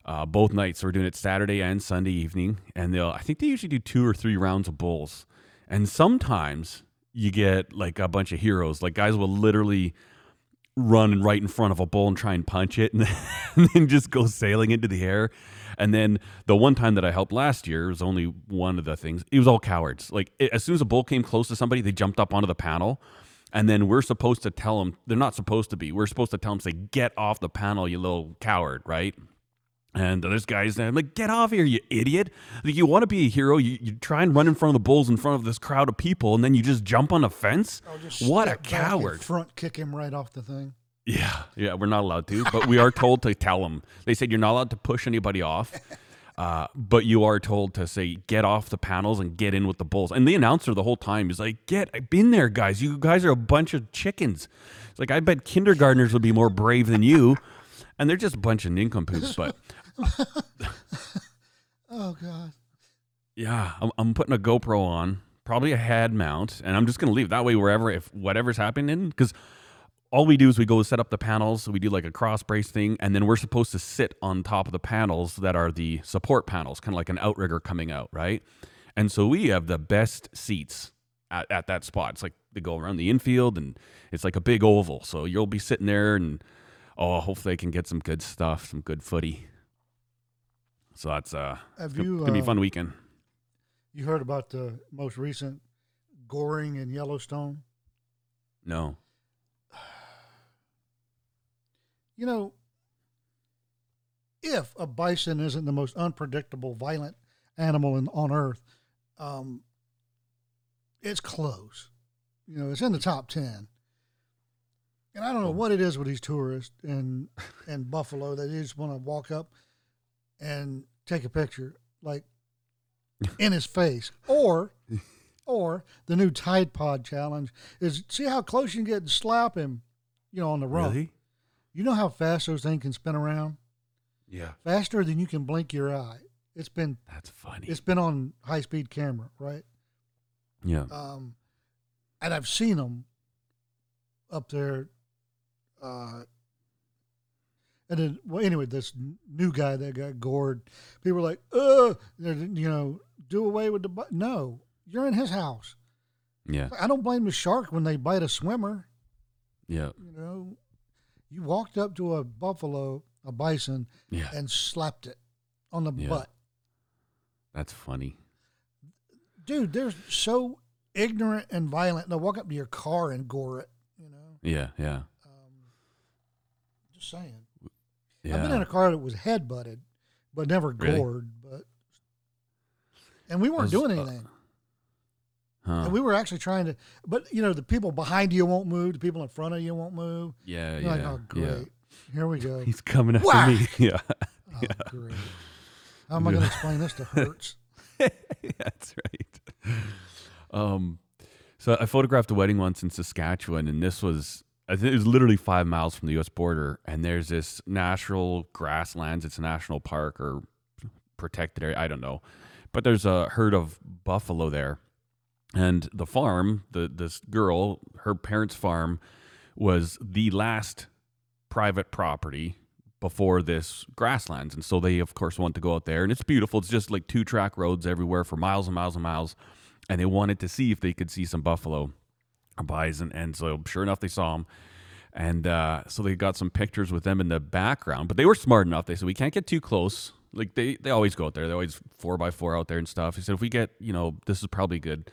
uh, both nights. So we're doing it Saturday and Sunday evening. And they'll, I think they usually do two or three rounds of bulls. And sometimes you get like a bunch of heroes. Like guys will literally run right in front of a bull and try and punch it and then, and then just go sailing into the air. And then the one time that I helped last year was only one of the things. It was all cowards. Like it, as soon as a bull came close to somebody, they jumped up onto the panel. And then we're supposed to tell them, they're not supposed to be. We're supposed to tell them, say, get off the panel, you little coward, right? And there's guys there, I'm like, get off here, you idiot. Like, you want to be a hero, you, you try and run in front of the bulls in front of this crowd of people, and then you just jump on a fence? Just What a step back and coward. Front kick him right off the thing. Yeah, yeah, we're not allowed to, but we are told to tell them. They said you're not allowed to push anybody off, uh, but you are told to say get off the panels and get in with the bulls. And the announcer the whole time is like, "Get, I've been there, guys. You guys are a bunch of chickens." It's like I bet kindergartners would be more brave than you, and they're just a bunch of nincompoops. But Oh God. yeah, I'm, I'm putting a GoPro on, probably a head mount, and I'm just gonna leave that way wherever if whatever's happening because all we do is we go set up the panels. We do like a cross brace thing, and then we're supposed to sit on top of the panels that are the support panels, kind of like an outrigger coming out, right? And so we have the best seats at, at that spot. It's like they go around the infield, and it's like a big oval. So you'll be sitting there, and oh, hopefully I can get some good stuff, some good footy. So that's uh, Have you gonna be a uh, fun weekend. You heard about the most recent goring in Yellowstone? No, You know, if a bison isn't the most unpredictable, violent animal in, on Earth, um, it's close. You know, it's in the top ten. And I don't know what it is with these tourists in in Buffalo that they just want to walk up and take a picture, like in his face, or or the new Tide Pod challenge is see how close you can get and slap him, you know, on the rump. Really? You know how fast those things can spin around? Yeah. Faster than you can blink your eye. It's been That's funny. it's been on high speed camera, right? yeah. Um, and I've seen them up there. Uh, and then, well, anyway, this new guy that got gored, people were like, "Uh, you know, do away with the." bu-" No, you're in his house. Yeah. I don't blame the shark when they bite a swimmer. Yeah. You know, you walked up to a buffalo, a bison, Yeah. and slapped it on the Yeah. butt. That's funny. Dude, they're so ignorant and violent. They'll walk up to your car and gore it. You know, Yeah. Yeah. um, just saying. Yeah. I've been in a car that was head butted, but never Really? gored. But and we weren't Those, doing uh, anything. huh. and we were actually trying to. But you know, the people behind you won't move. The people in front of you won't move. yeah. You're Yeah. like, oh, great. Yeah. Here we go. He's coming after Whack! me. Yeah. Oh, great. How am I going to explain this to Hertz? That's right. Um, so I photographed a wedding once in Saskatchewan, and this was it was literally five miles from the U.S. border. And there's this natural grasslands. It's a national park or protected area. I don't know, but there's a herd of buffalo there, and the farm, the this girl, her parents' farm, was the last private property before this grasslands. And so they, of course, want to go out there. And it's beautiful. It's just like two track roads everywhere for miles and miles and miles. And they wanted to see if they could see some buffalo bison. And so, sure enough, they saw them. And uh, so they got some pictures with them in the background. But they were smart enough. They said, we can't get too close. Like they, they always go out there. They're always four by four out there and stuff. He said, if we get, you know, this is probably good.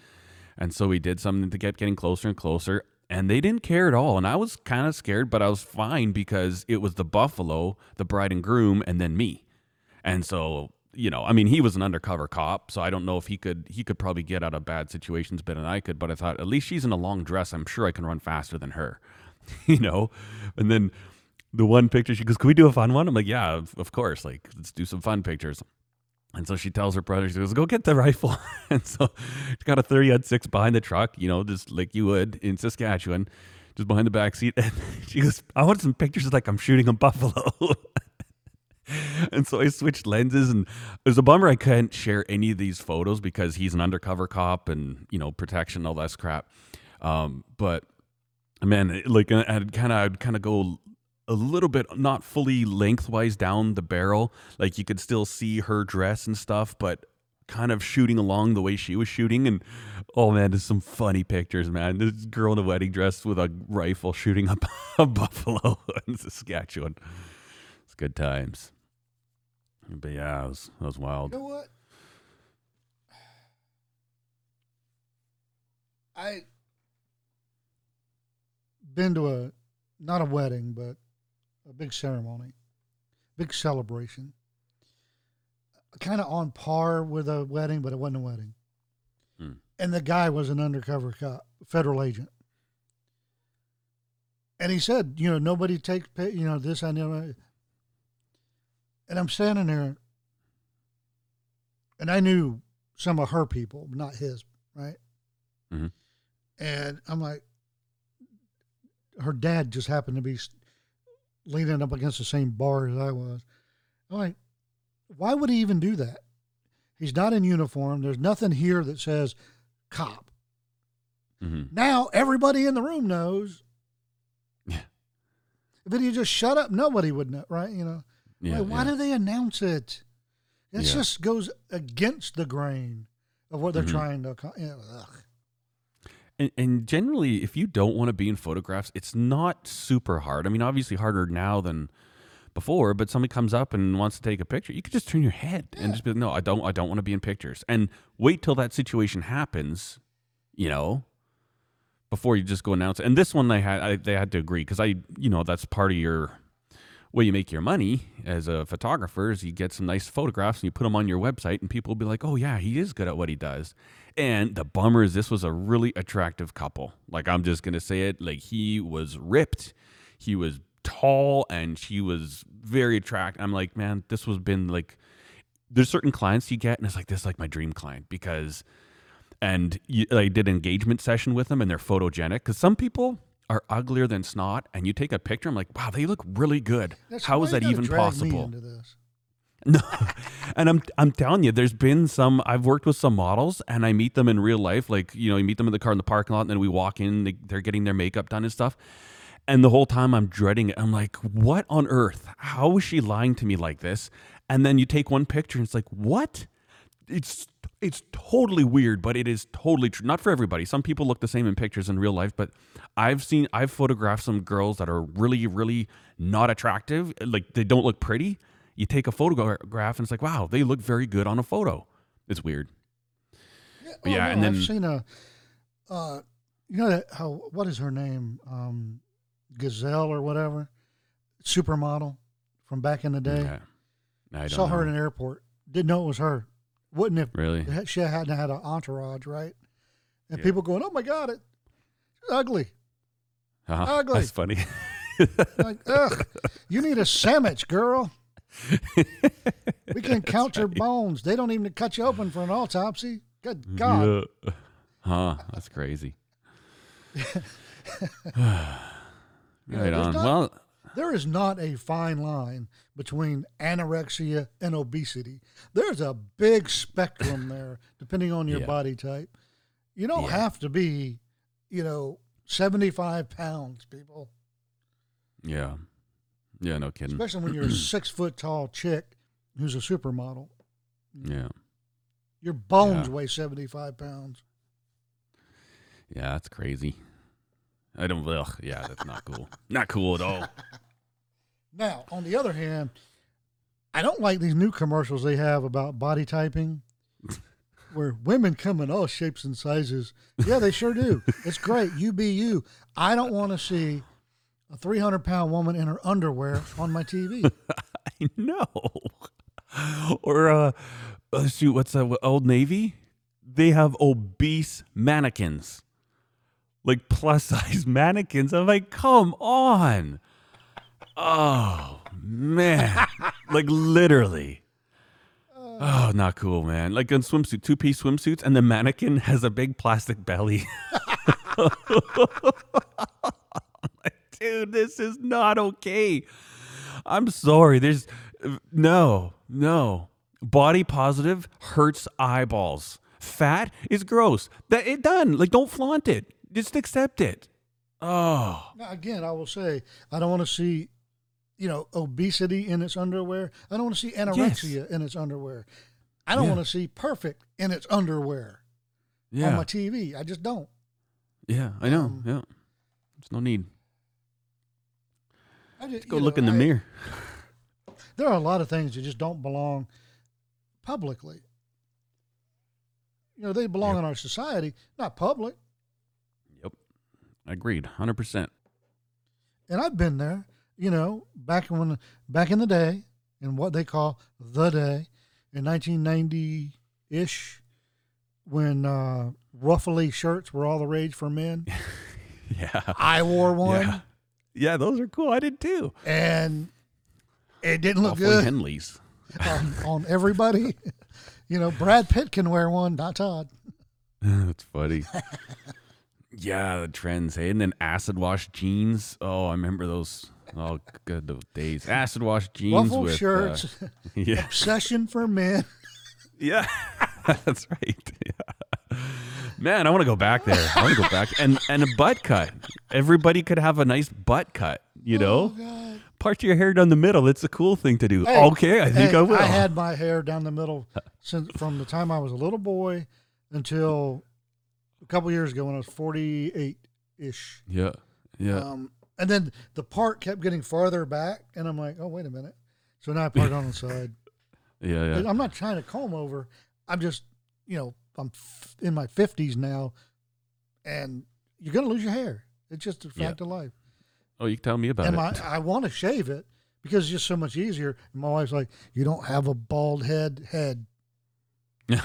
And so we did something to get getting closer and closer. And they didn't care at all. And I was kind of scared, but I was fine because it was the buffalo, the bride and groom, and then me. And so, you know, I mean, he was an undercover cop, so I don't know if he could he could probably get out of bad situations better than I could. But I thought at least she's in a long dress. I'm sure I can run faster than her, you know. And then the one picture, she goes, "Can we do a fun one?" I'm like, "Yeah, of, course. Like, let's do some fun pictures." And so she tells her brother, she goes, "Go get the rifle." and so she got a 30 on six behind the truck, you know, just like you would in Saskatchewan, just behind the back seat. And she goes, "I want some pictures like I'm shooting a buffalo." and so I switched lenses, and it was a bummer I couldn't share any of these photos because he's an undercover cop and you know protection, all that crap. Um, but man, like I'd kind of I'd kind of go a little bit not fully lengthwise down the barrel, like you could still see her dress and stuff, but kind of shooting along the way she was shooting. And oh man, there's some funny pictures, man. This girl in a wedding dress with a rifle shooting up a buffalo in Saskatchewan. It's good times. But yeah, it was, it was wild. You know what? I been to a not a wedding, but a big ceremony, big celebration. Kind of on par with a wedding, but it wasn't a wedding. Hmm. And the guy was an undercover cop, federal agent. And he said, you know, nobody takes, you know, this, I know. And I'm standing there, and I knew some of her people, not his, right? Mhm. And I'm like, her dad just happened to be leaning up against the same bar as I was. I'm like, why would he even do that? He's not in uniform. There's nothing here that says cop. hmm Now everybody in the room knows. Yeah. If he just shut up, nobody would know, right? You know. Yeah, Like, why yeah. do they announce it? It Yeah. just goes against the grain of what they're Mhm. trying to. Yeah, ugh. And, and generally, if you don't want to be in photographs, it's not super hard. I mean, obviously harder now than before. But somebody comes up and wants to take a picture, you could just turn your head and just be like, "No, I don't. I don't want to be in pictures." And wait till that situation happens. You know, before you just go announce it. And this one, they had I, they had to agree because I, you know, that's part of your way you make your money as a photographer is you get some nice photographs and you put them on your website, and people will be like, "Oh yeah, he is good at what he does." And the bummer is this was a really attractive couple. Like I'm just gonna say it. Like he was ripped, he was tall, and she was very attractive. I'm like, man, this was been like. There's certain clients you get, and it's like this is like my dream client because, and you, I did an engagement session with them, and they're photogenic. Because some people are uglier than snot, and you take a picture, I'm like, wow, they look really good. That's How is that even possible? No, and I'm I'm telling you, there's been some. I've worked with some models, and I meet them in real life. Like you know, you meet them in the car in the parking lot, and then we walk in. They, they're getting their makeup done and stuff. And the whole time I'm dreading it. I'm like, what on earth? How is she lying to me like this? And then you take one picture, and it's like, what? It's it's totally weird, but it is totally true. Not for everybody. Some people look the same in pictures in real life, but I've seen I've photographed some girls that are really, really not attractive. Like they don't look pretty. You take a photograph and it's like, wow, they look very good on a photo. It's weird. Yeah, But yeah, no, and then- I've seen a, uh, you know that how what is her name? Um, Gazelle or whatever, supermodel from back in the day. Yeah. I don't Saw her in an airport. Didn't know it was her. Wouldn't have. really. She hadn't had an entourage, right? And Yeah. people going, "Oh my God, it she's ugly." Uh-huh. ugly. That's funny. Like, ugh, you need a sandwich, girl. We can count your bones. They don't even cut you open for an autopsy. Good God. Yeah. Huh. That's crazy. Right there's on. not- well, There is not a fine line between anorexia and obesity. There's a big spectrum there, depending on your Yeah. body type. You don't Yeah. have to be, you know, 75 pounds, people, yeah. Yeah, no kidding. especially when you're a six foot tall chick who's a supermodel. Yeah. Your bones Yeah. weigh 75 pounds. Yeah, that's crazy. I don't ugh, yeah, that's not cool. Not cool at all. Now, on the other hand, I don't like these new commercials they have about body typing where women come in all shapes and sizes. Yeah, they sure do. It's great. You be you. I don't want to see a 300 pound woman in her underwear on my TV. I know. Or uh, uh shoot, what's that? Old Navy? They have obese mannequins, like plus size mannequins. I'm like, come on. Oh man, like literally. Oh, not cool, man. Like in swimsuit, two piece swimsuits, and the mannequin has a big plastic belly. like, dude, this is not okay. I'm sorry. There's no, no. Body positive hurts eyeballs. Fat is gross. That it done. Like don't flaunt it. Just accept it. Oh, now, again, I will say, I don't want to see, you know, obesity in its underwear. I don't want to see anorexia in its underwear. I don't Yeah. want to see perfect in its underwear on my TV. I just don't. yeah. I know. um, yeah, there's no need. I just, Go look know, in the I- mirror. there are a lot of things that just don't belong publicly. You know, they belong Yep. in our society, not public. Yep, agreed. Hundred percent. And I've been there. You know, back when back in the day, in what they call the day, in 1990 ish, when uh, ruffly shirts were all the rage for men. Yeah, I wore one, yeah, yeah. Those are cool. I did too. and it didn't look Awfully good Henleys. on, on everybody. you know, Brad Pitt can wear one, not Todd. That's funny. yeah, the trends. Hey, and then acid wash jeans. Oh, I remember those. Oh, good those days. Acid wash jeans Ruffle with uh, shirts, yeah, obsession for men. yeah. That's right. Yeah. Man, I want to go back there. I want to go back and and a butt cut. Everybody could have a nice butt cut. You know, Oh, God. part your hair down the middle. It's a cool thing to do. Hey, okay, I think hey, I will. I had my hair down the middle since from the time I was a little boy until a couple years ago when I was 48 ish. yeah, yeah. Um, and then the part kept getting farther back, and I'm like, oh, wait a minute. So now I part it on the side. yeah, yeah. I'm not trying to comb over. I'm just, you know, I'm f- in my 50s now, and you're going to lose your hair. It's just a Yeah. fact of life. Oh, you can tell me about and it. my, I want to shave it, because it's just so much easier. And my wife's like, "You don't have a bald head head.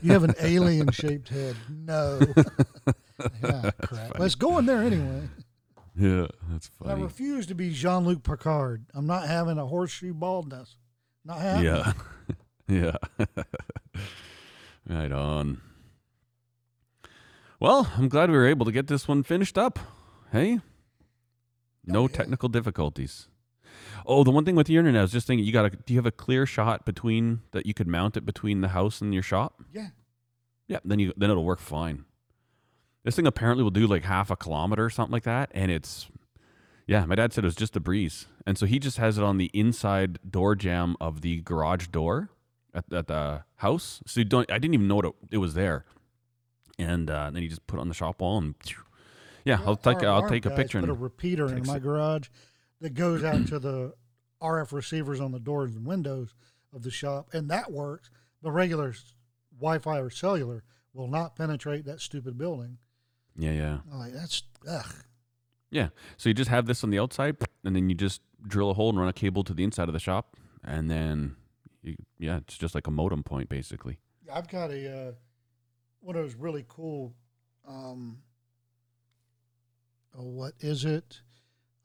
You have an alien shaped head." No. yeah, crap. Let's go in there anyway. Yeah, that's funny. I refuse to be Jean Luc Picard. I'm not having a horseshoe baldness. Not happening. Yeah. yeah. right on. Well, I'm glad we were able to get this one finished up. Hey? No oh, yeah. technical difficulties. Oh, the one thing with the internet, I was just thinking, you got a, do you have a clear shot between that you could mount it between the house and your shop? Yeah. Yeah, then you then it'll work fine. This thing apparently will do like half a kilometer or something like that, and it's yeah. My dad said it was just a breeze, and so he just has it on the inside door jamb of the garage door at, at the house. So you don't. I didn't even know it, it was there, and uh, then you just put it on the shop wall, and yeah, I'll take I'll take a picture. Put a repeater in my it. garage that goes out to the RF receivers on the doors and windows of the shop, and that works. The regular Wi-Fi or cellular will not penetrate that stupid building. Yeah, yeah, I'm like that's ugh. yeah. So you just have this on the outside, and then you just drill a hole and run a cable to the inside of the shop, and then you, yeah, it's just like a modem point basically. I've got a uh, one of those really cool. Um, oh, what is it?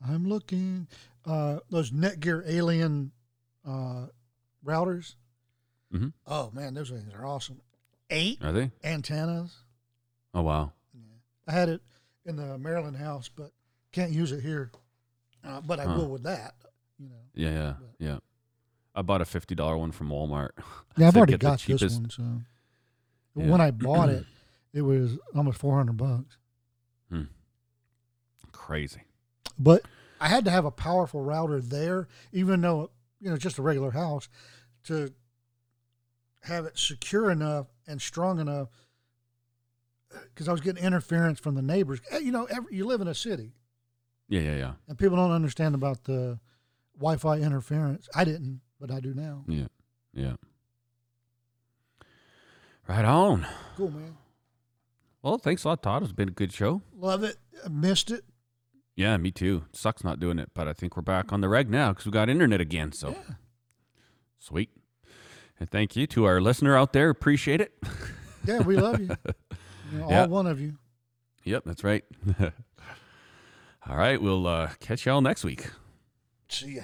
I'm looking. Uh, those Netgear Alien uh, routers. Mhm. Oh man, those things are awesome. Eight Are they? antennas. Oh wow. I had it in the Maryland house, but can't use it here. Uh, but I Huh. will with that. You know. Yeah, yeah, But- yeah. I bought a fifty dollar one from Walmart. Yeah, I've already got this one. So Yeah. when I bought it, it was almost four hundred bucks. Crazy. But I had to have a powerful router there, even though you know just a regular house, to have it secure enough and strong enough. Because I was getting interference from the neighbors. You know, every, you live in a city, Yeah, yeah, yeah, and people don't understand about the Wi-Fi interference. I didn't, but I do now. yeah, yeah. Right on. Cool, man. Well, thanks a lot, Todd. It's been a good show. Love it. I missed it. Yeah, me too. Sucks not doing it, but I think we're back on the reg now because we got internet again. So Yeah. sweet. And thank you to our listener out there. Appreciate it. Yeah, we love you. You know, Yeah. All one of you. yep, that's right. all right, we'll uh, catch y'all next week. See ya.